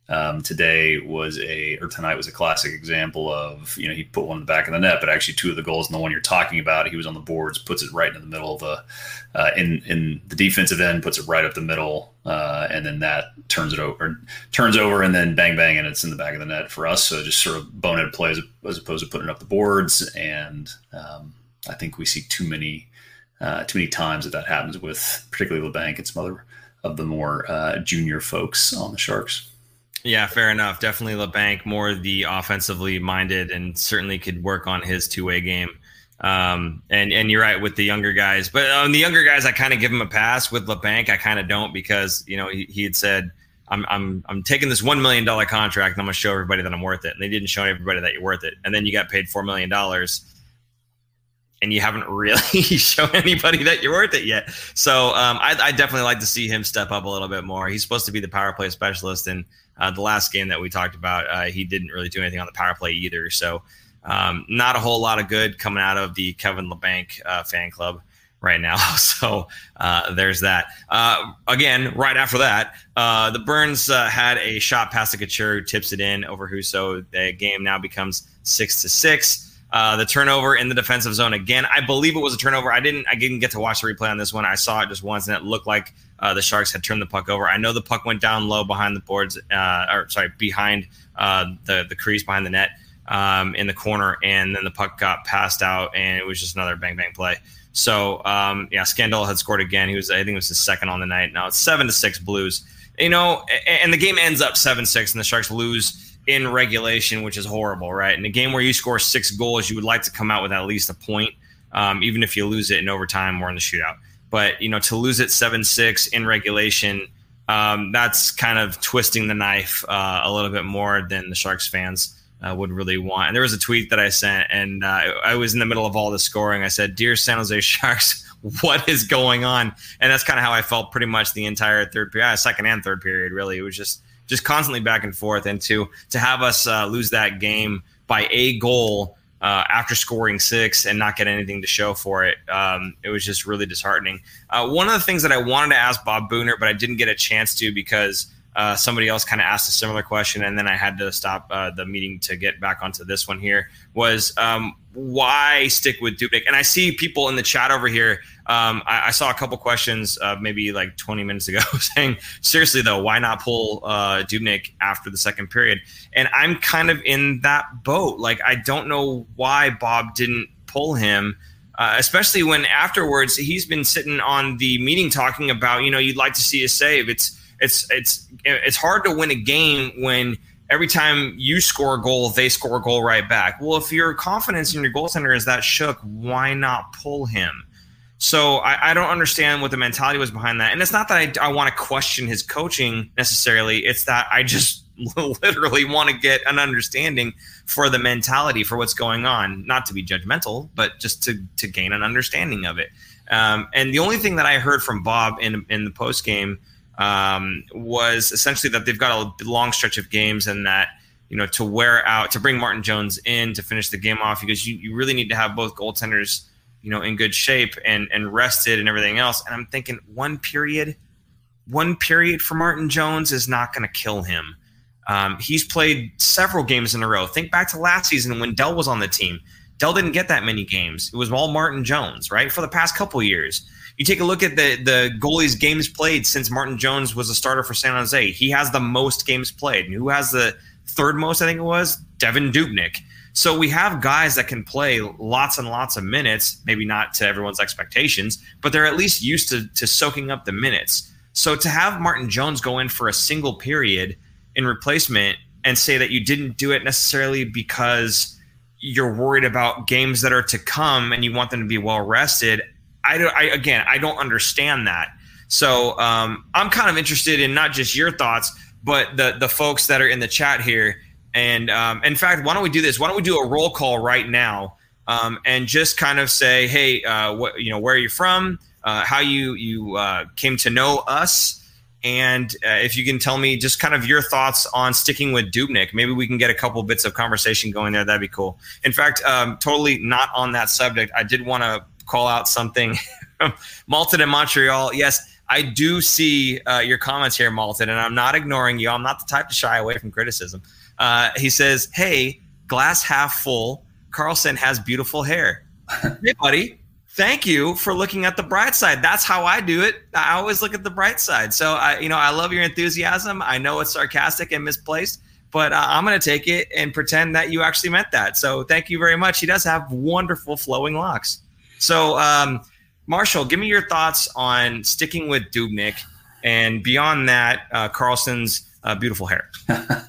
um, today was a or tonight was a classic example of you know he put one in the back of the net, but actually two of the goals and the one you're talking about, he was on the boards, puts it right in the middle of the uh, in in the defensive end, puts it right up the middle, uh, and then that turns it over, turns over, and then bang bang, and it's in the back of the net for us. So just sort of bonehead play as opposed to putting it up the boards, and um, I think we see too many uh, too many times that that happens with particularly Labanc and some other of the more uh, junior folks on the Sharks. Yeah, fair enough. Definitely Labanc, more the offensively minded, and certainly could work on his two way game. Um, and and you're right with the younger guys, but on the younger guys, I kind of give him a pass. With Labanc, I kind of don't because you know he, he had said I'm I'm I'm taking this one million dollar contract and I'm gonna show everybody that I'm worth it. And they didn't show everybody that you're worth it. And then you got paid four million dollars and you haven't really *laughs* shown anybody that you're worth it yet. So um, I, I, definitely like to see him step up a little bit more. He's supposed to be the power play specialist, and uh, the last game that we talked about, uh, he didn't really do anything on the power play either. So um, not a whole lot of good coming out of the Kevin Labanc uh, fan club right now. *laughs* So uh, there's that. Uh, again, right after that, uh, the Burns uh, had a shot past the Couture who tips it in over Husso. The game now becomes six to six. Uh, the turnover in the defensive zone again. I believe it was a turnover. I didn't. I didn't get to watch the replay on this one. I saw it just once, and it looked like uh, the Sharks had turned the puck over. I know the puck went down low behind the boards, uh, or sorry, behind uh, the the crease behind the net um, in the corner, and then the puck got passed out, and it was just another bang bang play. So um, yeah, Scandella had scored again. He was, I think, it was his second on the night. Now it's seven to six Blues. You know, and the game ends up seven six, and the Sharks lose in regulation, which is horrible, right? In a game where you score six goals, you would like to come out with at least a point, um, even if you lose it in overtime or in the shootout. But you know, to lose it seven six in regulation, um, that's kind of twisting the knife uh, a little bit more than the Sharks fans uh, would really want. And there was a tweet that I sent, and uh, I was in the middle of all the scoring. I said, "Dear San Jose *laughs* Sharks." What is going on? And that's kind of how I felt pretty much the entire third period, second and third period. Really, it was just just constantly back and forth. And to to have us uh, lose that game by a goal uh, after scoring six and not get anything to show for it, um, it was just really disheartening. Uh, one of the things that I wanted to ask Bob Boughner, but I didn't get a chance to because uh, somebody else kind of asked a similar question, and then I had to stop uh, the meeting to get back onto this one here. Was um, why stick with Dubnyk? And I see people in the chat over here. Um, I, I, saw a couple questions, uh, maybe like 20 minutes ago, *laughs* saying, "Seriously though, why not pull uh, Dubnyk after the second period?" And I'm kind of in that boat. Like, I don't know why Bob didn't pull him. Uh, especially when afterwards he's been sitting on the meeting talking about, you know, you'd like to see a save. It's it's it's it's hard to win a game when every time you score a goal, they score a goal right back. Well, if your confidence in your goaltender is that shook, why not pull him? So I, I, don't understand what the mentality was behind that. And it's not that I, I want to question his coaching necessarily. It's that I just *laughs* literally want to get an understanding for the mentality for what's going on. Not to be judgmental, but just to to gain an understanding of it. Um, and the only thing that I heard from Bob in in the post game um, was essentially that they've got a long stretch of games and that you know to wear out to bring Martin Jones in to finish the game off because you, you really need to have both goaltenders you know in good shape and and rested and everything else. And I'm thinking one period, one period for Martin Jones is not going to kill him. Um, he's played several games in a row. Think back to last season when Dell was on the team. Dell didn't get that many games. It was all Martin Jones, right? For the past couple years you take a look at the the goalies games played since Martin Jones was a starter for San Jose. He has the most games played. And who has the third most? I think it was Devan Dubnyk. So we have guys that can play lots and lots of minutes, maybe not to everyone's expectations, but they're at least used to, to soaking up the minutes. So to have Martin Jones go in for a single period in replacement and say that you didn't do it necessarily because you're worried about games that are to come and you want them to be well rested, I don't. I again, I don't understand that. So um, I'm kind of interested in not just your thoughts, but the the folks that are in the chat here. And um, in fact, why don't we do this? Why don't we do a roll call right now um, and just kind of say, hey, uh, what you know, where are you from? Uh, how you you uh, came to know us? And uh, if you can tell me just kind of your thoughts on sticking with Dubnyk, maybe we can get a couple bits of conversation going there. That'd be cool. In fact, um, totally not on that subject. I did want to call out something. *laughs* Malton in Montreal. Yes, I do see uh, your comments here, Malton, and I'm not ignoring you. I'm not the type to shy away from criticism. Uh, he says, Hey, glass half full. Karlsson has beautiful hair. *laughs* hey, buddy. Thank you for looking at the bright side. That's how I do it. I always look at the bright side. So I, you know, I love your enthusiasm. I know it's sarcastic and misplaced, but uh, I'm going to take it and pretend that you actually meant that. So thank you very much. He does have wonderful flowing locks. So, um, Marshall, give me your thoughts on sticking with Dubnyk, and beyond that, uh, Karlsson's uh, beautiful hair. *laughs* uh,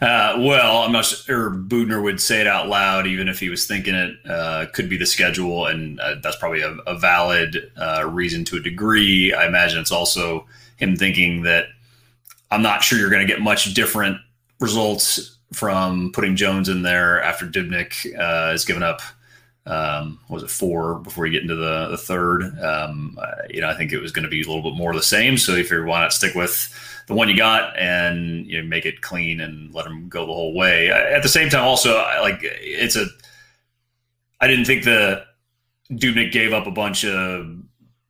well, I'm not sure Boughner would say it out loud, even if he was thinking it. Uh, could be the schedule, and uh, that's probably a, a valid uh, reason to a degree. I imagine it's also him thinking that I'm not sure you're going to get much different results from putting Jones in there after Dubnyk uh, has given up. Um, was it four before you get into the, the third? Um, uh, you know, I think it was going to be a little bit more of the same. So if you want to stick with the one you got and you know make it clean and let them go the whole way. At the same time, also like it's a. I didn't think the Dubnyk gave up a bunch of.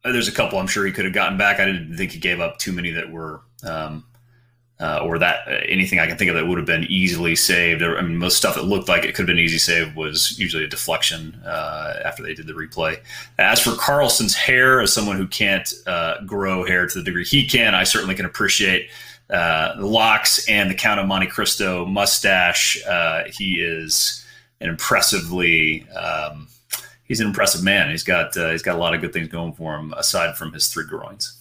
There's a couple I'm sure he could have gotten back. I didn't think he gave up too many that were. Um, uh, or that uh, anything I can think of that would have been easily saved. I mean, most stuff that looked like it could have been easy save was usually a deflection uh, after they did the replay. As for Karlsson's hair, as someone who can't uh, grow hair to the degree he can, I certainly can appreciate uh, the locks and the Count of Monte Cristo mustache. He is an impressively. Um, he's an impressive man. He's got he's got a lot of good things going for him aside from his three groins.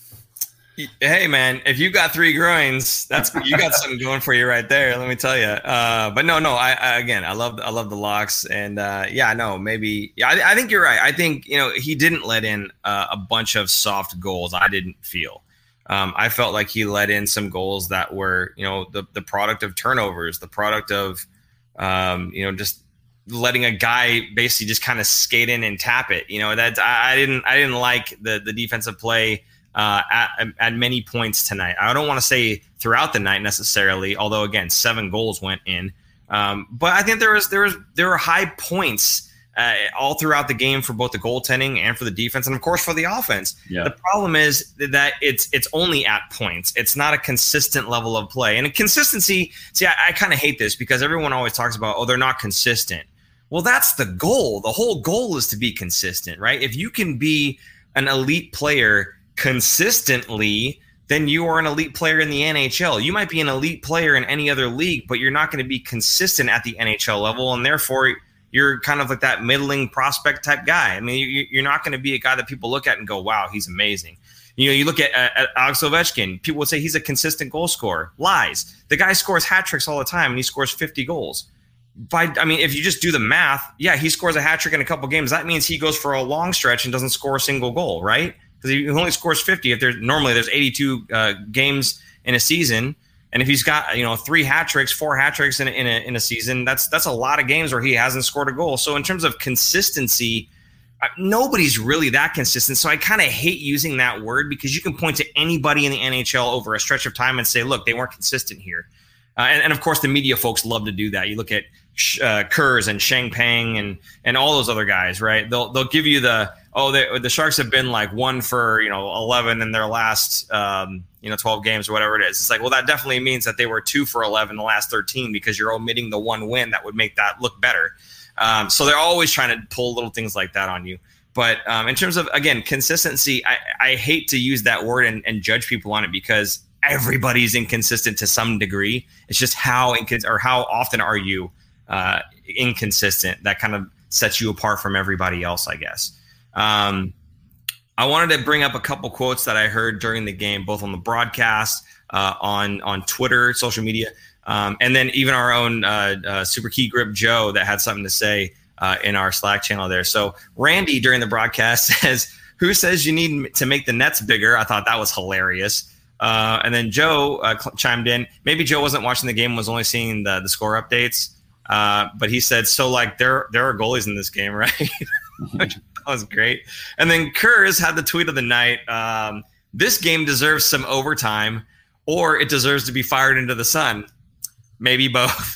Hey man, if you got three groins, that's you got something going for you right there. Let me tell you. Uh, but no, no. I, I, again, I love I love the locks, and uh, yeah, no, maybe. Yeah, I, I, think you're right. I think you know he didn't let in uh, a bunch of soft goals. I didn't feel. Um, I felt like he let in some goals that were you know the the product of turnovers, the product of um, you know just letting a guy basically just kind of skate in and tap it. You know that I, I didn't I didn't like the the defensive play uh, at, at many points tonight. I don't want to say throughout the night necessarily, although again, seven goals went in. Um, but I think there was there was there were high points uh, all throughout the game for both the goaltending and for the defense, and of course for the offense. Yeah. The problem is that it's it's only at points. It's not a consistent level of play, and consistency. See, I, I kind of hate this because everyone always talks about oh they're not consistent. Well, that's the goal. The whole goal is to be consistent, right? If you can be an elite player consistently, then you are an elite player in the NHL. You might be an elite player in any other league, but you're not going to be consistent at the NHL level, and therefore you're kind of like that middling prospect type guy. I mean, you're not going to be a guy that people look at and go, "Wow, he's amazing." You know, you look at, at Alex Ovechkin. People would say he's a consistent goal scorer. Lies. The guy scores hat tricks all the time, and he scores 50 goals. By I mean, if you just do the math, yeah, he scores a hat trick in a couple games. That means he goes for a long stretch and doesn't score a single goal, right? Because he only scores 50. If there's normally there's 82 uh, games in a season, and if he's got you know three hat tricks, four hat tricks in a, in a, in a season, that's that's a lot of games where he hasn't scored a goal. So in terms of consistency, uh, nobody's really that consistent. So I kind of hate using that word because you can point to anybody in the NHL over a stretch of time and say, look, they weren't consistent here. Uh, and, and, of course, the media folks love to do that. You look at uh, Kurz and Sheng Peng and and all those other guys, right? They'll they'll give you the oh they, the Sharks have been like one for you know eleven in their last um, you know twelve games or whatever it is. It's like well that definitely means that they were two for eleven the last thirteen because you're omitting the one win that would make that look better. Um, so they're always trying to pull little things like that on you. But um, in terms of again consistency, I, I hate to use that word and, and judge people on it because everybody's inconsistent to some degree. It's just how incons- or how often are you uh, inconsistent that kind of sets you apart from everybody else, I guess. Um, I wanted to bring up a couple quotes that I heard during the game, both on the broadcast, uh, on on Twitter, social media, um, and then even our own uh, uh, Super Key Grip Joe that had something to say uh, in our Slack channel there. So Randy during the broadcast *laughs* says, "Who says you need to make the nets bigger?" I thought that was hilarious. Uh, and then Joe uh, chimed in. Maybe Joe wasn't watching the game; was only seeing the the score updates. But he said, "So like there there are goalies in this game, *laughs* right?" *laughs* that was great. And then Kurz had the tweet of the night. Um, this game deserves some overtime, or it deserves to be fired into the sun. Maybe both.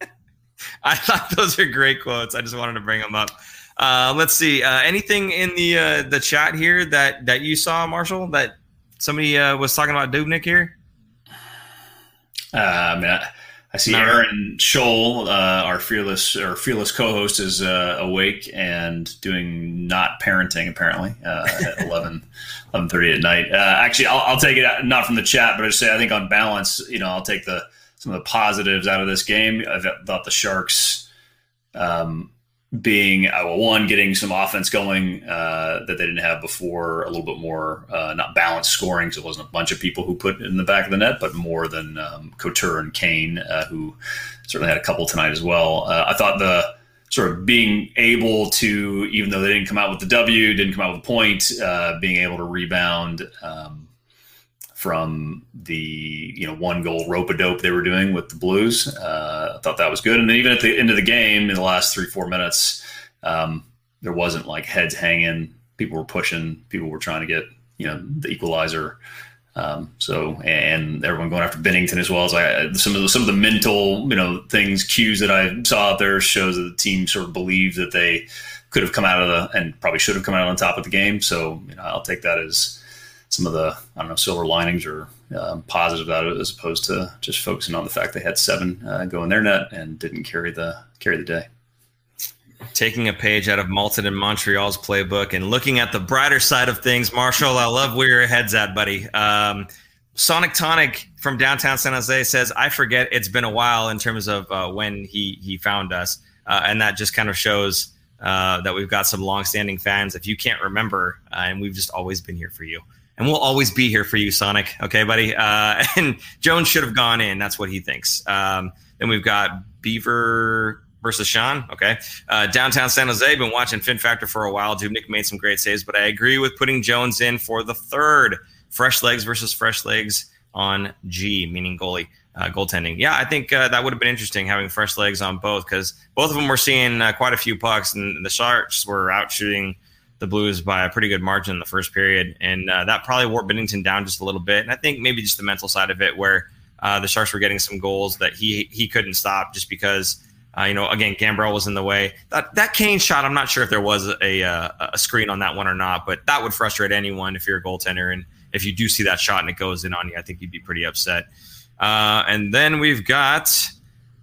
*laughs* I thought those are great quotes. I just wanted to bring them up. Uh, let's see. Uh, anything in the uh, the chat here that that you saw, Marshall? That somebody uh, was talking about Dubnyk here. Uh, I mean, I, I see Aaron Sholl, uh, our fearless or fearless co-host, is uh, awake and doing not parenting apparently uh, at *laughs* 11, 11.30 at night. Uh, actually, I'll, I'll, take it not from the chat, but I just say I think on balance, you know, I'll take the some of the positives out of this game. I thought the Sharks um, being uh, one getting some offense going uh, that they didn't have before, a little bit more uh, not balanced scoring. So it wasn't a bunch of people who put in the back of the net, but more than um, Couture and Kane, uh, who certainly had a couple tonight as well. Uh, I thought the sort of being able to, even though they didn't come out with the W, didn't come out with a point, being able to rebound. Um, from the you know one goal rope a dope they were doing with the Blues. Uh, I thought that was good, and then even at the end of the game, in the last three four minutes, um, there wasn't like heads hanging. People were pushing. People were trying to get you know the equalizer. Um, so and everyone going after Binnington as well as I some of the some of the mental you know things cues that I saw out there shows that the team sort of believed that they could have come out of the and probably should have come out on top of the game. So you know, I'll take that as some of the I don't know silver linings or um, positive about it as opposed to just focusing on the fact they had seven uh, go in their net and didn't carry the carry the day taking a page out of Malton and Montreal's playbook and looking at the brighter side of things. Marshall, I love where your head's at, buddy. Um, Sonic Tonic from downtown San Jose says, "I forget it's been a while in terms of uh, when he he found us, uh, and that just kind of shows uh, that we've got some longstanding fans. If you can't remember, uh, and we've just always been here for you." And we'll always be here for you, Sonic. Okay, buddy. Uh, *laughs* and Jones should have gone in. That's what he thinks. Um, then we've got Beaver versus Sean. Okay. Uh, downtown San Jose, been watching Fin Factor for a while. Dubnyk made some great saves, but I agree with putting Jones in for the third. Fresh legs versus fresh legs on G, meaning goalie. Uh, goaltending. Yeah, I think uh, that would have been interesting having fresh legs on both because both of them were seeing uh, quite a few pucks, and the Sharks were out shooting the Blues by a pretty good margin in the first period, and uh, that probably wore Binnington down just a little bit. And I think maybe just the mental side of it, where uh, the Sharks were getting some goals that he he couldn't stop just because uh, you know, again, Gambrell was in the way. That that Kane shot, I'm not sure if there was a, a, a screen on that one or not, but that would frustrate anyone if you're a goaltender. And if you do see that shot and it goes in on you, I think you'd be pretty upset. Uh, and then we've got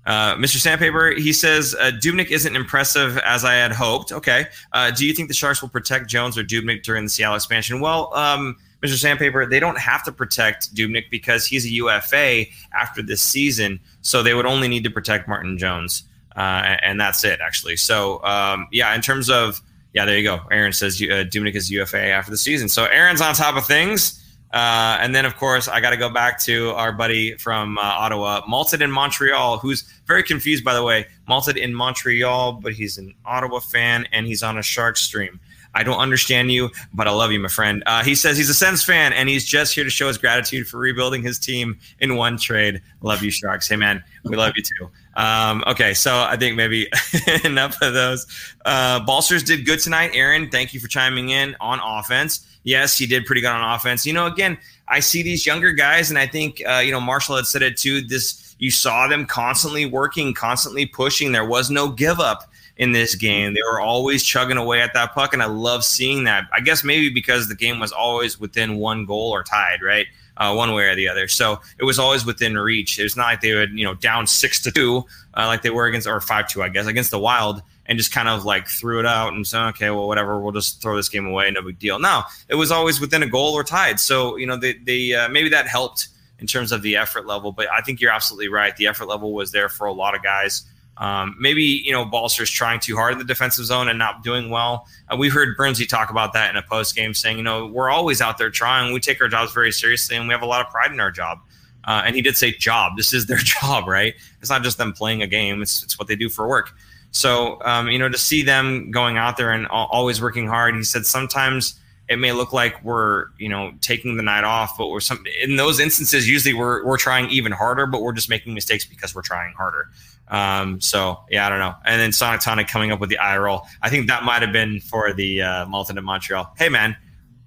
uh, Mr. Sandpaper. He says uh, Dubnyk isn't impressive as I had hoped. Okay. Uh, do you think the Sharks will protect Jones or Dubnyk during the Seattle expansion? Well, um, Mr. Sandpaper, they don't have to protect Dubnyk because he's a UFA after this season, so they would only need to protect Martin Jones uh, and that's it actually. So um, yeah, in terms of yeah, there you go. Aaron says uh, Dubnyk is UFA after the season. So Aaron's on top of things. Uh, and then, of course, I got to go back to our buddy from uh, Ottawa, Malted in Montreal, who's very confused, by the way. Malted in Montreal, but he's an Ottawa fan and he's on a Shark stream. I don't understand you, but I love you, my friend. Uh, he says he's a Sens fan and he's just here to show his gratitude for rebuilding his team in one trade. Love you, Sharks. Hey, man, we love you too. Um, okay, so I think maybe *laughs* enough of those. Uh, did good tonight. Aaron, thank you for chiming in on offense. Yes, he did pretty good on offense. You know, again, I see these younger guys, and I think uh, you know Marshall had said it too. This you saw them constantly working, constantly pushing. There was no give up in this game. They were always chugging away at that puck, and I love seeing that. I guess maybe because the game was always within one goal or tied, right? uh, one way or the other. So it was always within reach. It was not like they would, you know, down six to two, uh, like they were against, or five two, I guess, against the Wild, and just kind of like threw it out and said, okay, well, whatever, we'll just throw this game away, no big deal. No, it was always within a goal or tied. So you know, they, they uh, maybe that helped in terms of the effort level. But I think you're absolutely right. The effort level was there for a lot of guys. Um, maybe you know Balcer's trying too hard in the defensive zone and not doing well. Uh, we heard Bernsey talk about that in a post game, saying, you know, we're always out there trying. We take our jobs very seriously, and we have a lot of pride in our job. Uh, and he did say job. This is their *laughs* job, right? It's not just them playing a game. It's it's what they do for work. So um, you know, to see them going out there and always working hard. He said sometimes it may look like we're you know taking the night off, but we're some in those instances usually we're we're trying even harder, but we're just making mistakes because we're trying harder. Um, so yeah, I don't know. And then Sonic Tonic coming up with the eye roll. I think that might have been for the uh, Malton in Montreal. Hey man,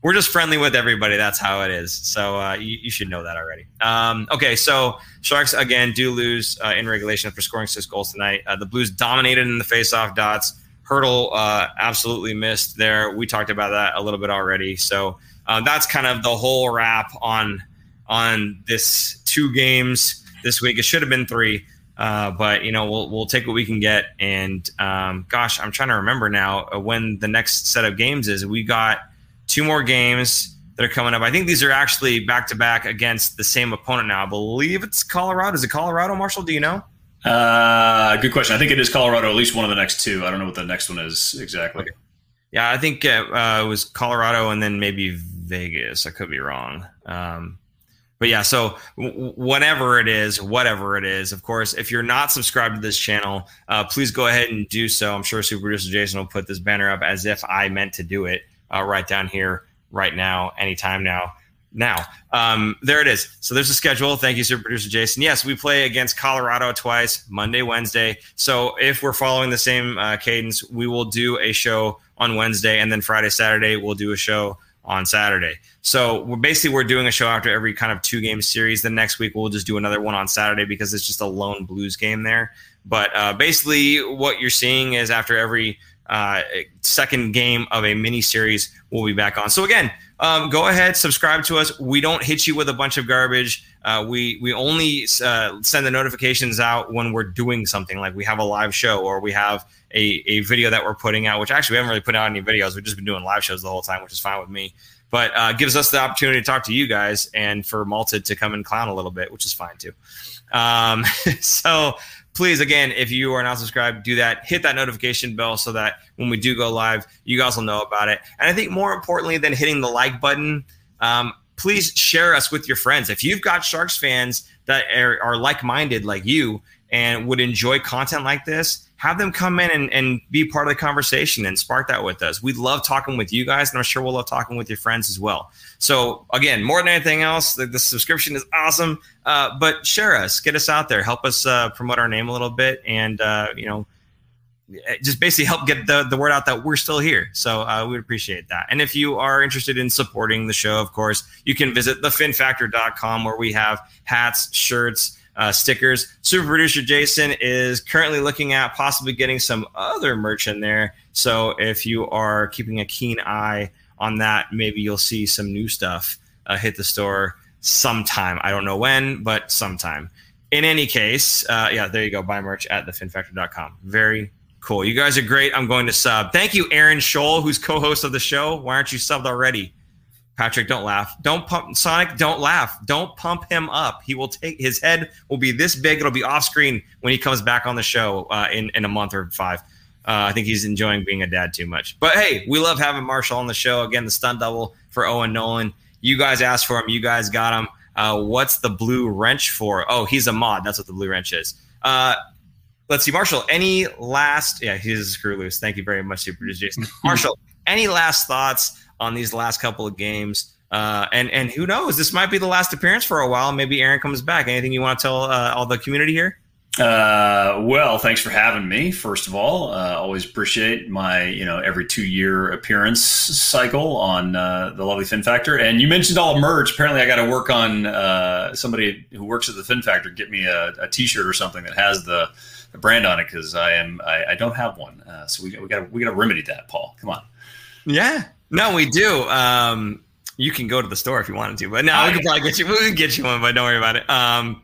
we're just friendly with everybody. That's how it is. So uh, you, you, should know that already. Um, okay, so Sharks again do lose uh, in regulation after scoring six goals tonight. Uh, the Blues dominated in the faceoff dots. Hertl uh, absolutely missed there. We talked about that a little bit already. So uh, that's kind of the whole wrap on on this two games this week. It should have been three. Uh, but you know, we'll we'll take what we can get. And um, gosh, I'm trying to remember now uh, when the next set of games is. We got two more games that are coming up. I think these are actually back to back against the same opponent now. I believe it's Colorado. Is it Colorado, Marshall? Do you know? Uh, good question. I think it is Colorado. At least one of the next two. I don't know what the next one is exactly. Okay. Yeah, I think uh, uh, it was Colorado and then maybe Vegas. I could be wrong. Um, but yeah, so whatever it is, whatever it is, of course, if you're not subscribed to this channel, uh, please go ahead and do so. I'm sure Super Producer Jason will put this banner up as if I meant to do it uh, right down here, right now, anytime now. now. Um, there it is. So there's a schedule. Thank you, super producer Jason. Yes, we play against Colorado twice, Monday, Wednesday. So if we're following the same uh, cadence, we will do a show on Wednesday, and then Friday, Saturday, we'll do a show on Saturday. So we're basically we're doing a show after every kind of two game series. The next week we'll just do another one on Saturday because it's just a lone Blues game there. But uh, basically, what you're seeing is after every uh, second game of a mini series, we'll be back on. So again, um, go ahead, subscribe to us. We don't hit you with a bunch of garbage. Uh, we we only uh, send the notifications out when we're doing something like we have a live show or we have a, a video that we're putting out. Which actually we haven't really put out any videos. We've just been doing live shows the whole time, which is fine with me. But uh, gives us the opportunity to talk to you guys and for Malted to come and clown a little bit, which is fine too. Um, *laughs* so please again if you are not subscribed do that hit that notification bell so that when we do go live you guys will know about it and i think more importantly than hitting the like button um, please share us with your friends if you've got sharks fans that are, are like-minded like you and would enjoy content like this have them come in and, and be part of the conversation and spark that with us. We love talking with you guys, and I'm sure we'll love talking with your friends as well. So, again, more than anything else, the, the subscription is awesome. Uh, but share us, get us out there, help us uh, promote our name a little bit, and uh, you know, just basically help get the, the word out that we're still here. So uh, we would appreciate that. And if you are interested in supporting the show, of course, you can visit thefinfactor.com where we have hats, shirts, uh, stickers. Super producer Jason is currently looking at possibly getting some other merch in there. So if you are keeping a keen eye on that, maybe you'll see some new stuff uh, hit the store sometime. I don't know when, but sometime. In any case, uh, yeah, there you go. Buy merch at thefinfactor.com. Very cool. You guys are great. I'm going to sub. Thank you, Aaron Sholl, who's co-host of the show. Why aren't you subbed already? Patrick, don't laugh. Don't pump Sonic. Don't laugh. Don't pump him up. He will take his head will be this big. It'll be off screen when he comes back on the show uh, in in a month or five. Uh, I think he's enjoying being a dad too much. But hey, we love having Marshall on the show again. The stunt double for Owen Nolan. You guys asked for him. You guys got him. Uh, what's the blue wrench for? Oh, he's a mod. That's what the blue wrench is. Uh, let's see, Marshall. Any last? Yeah, he's a screw loose. Thank you very much, Super Jason. *laughs* Marshall, any last thoughts? On these last couple of games. Uh, and and who knows? This might be the last appearance for a while. Maybe Aaron comes back. Anything you want to tell uh, all the community here? Uh, well, thanks for having me. First of all, uh, always appreciate my you know every two year appearance cycle on uh, the lovely Fin Factor. And you mentioned all merch. Apparently, I got to work on uh, somebody who works at the Fin Factor get me a a T-shirt or something that has the, the brand on it because I am I, I, don't have one. Uh, so we we got we got to remedy that, Paul. Come on. Yeah, no, we do. Um, you can go to the store if you wanted to, but no, we can probably get you. We can get you one, but don't worry about it. Um,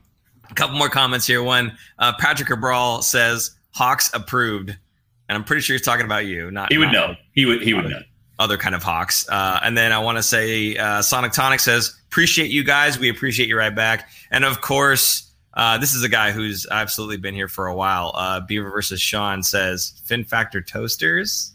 a couple more comments here. One, uh, Patrick Cabral says Hawks approved, and I'm pretty sure he's talking about you. Not he would not know. He would. He would know. Other kind of Hawks. Uh, and then I want to say uh, Sonic Tonic says appreciate you guys. We appreciate you right back. And of course. Uh, this is a guy who's absolutely been here for a while. Uh, Beaver versus Sean says Fin Factor toasters.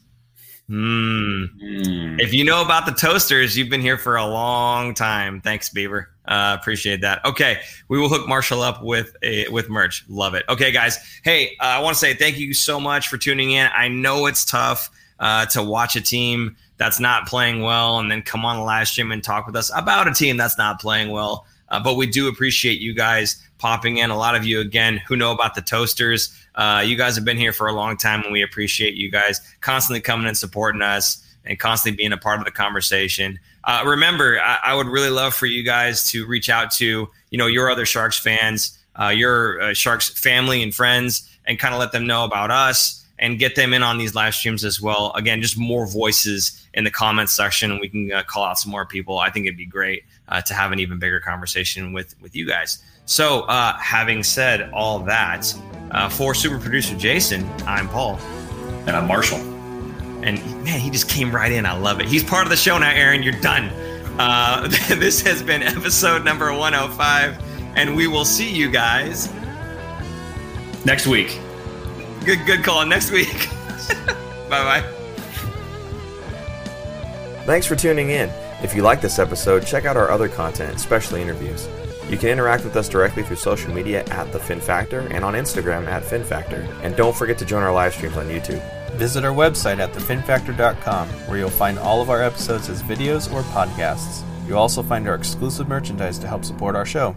Mm. Mm. If you know about the toasters, you've been here for a long time. Thanks, Beaver. Uh, appreciate that. Okay, we will hook Marshall up with a with merch. Love it. Okay, guys. Hey, uh, I want to say thank you so much for tuning in. I know it's tough uh, to watch a team that's not playing well and then come on the live stream and talk with us about a team that's not playing well. Uh, but we do appreciate you guys popping in. A lot of you, again, who know about the toasters. Uh, you guys have been here for a long time, and we appreciate you guys constantly coming and supporting us and constantly being a part of the conversation. Uh, remember, I, I, would really love for you guys to reach out to you know your other Sharks fans, uh, your uh, Sharks family and friends, and kind of let them know about us and get them in on these live streams as well. Again, just more voices in the comments section, and we can uh, call out some more people. I think it'd be great uh, to have an even bigger conversation with with you guys. So, uh, having said all that, uh, for super producer Jason, I'm Paul, and I'm Marshall. And man, he just came right in. I love it. He's part of the show now, Aaron. You're done. Uh, *laughs* this has been episode number 105, and we will see you guys next week. Good, good call. Next week. *laughs* bye bye. Thanks for tuning in. If you like this episode, check out our other content, especially interviews. You can interact with us directly through social media at The Fin Factor and on Instagram at Fin Factor. And don't forget to join our live streams on YouTube. Visit our website at thefinfactor.com where you'll find all of our episodes as videos or podcasts. You'll also find our exclusive merchandise to help support our show.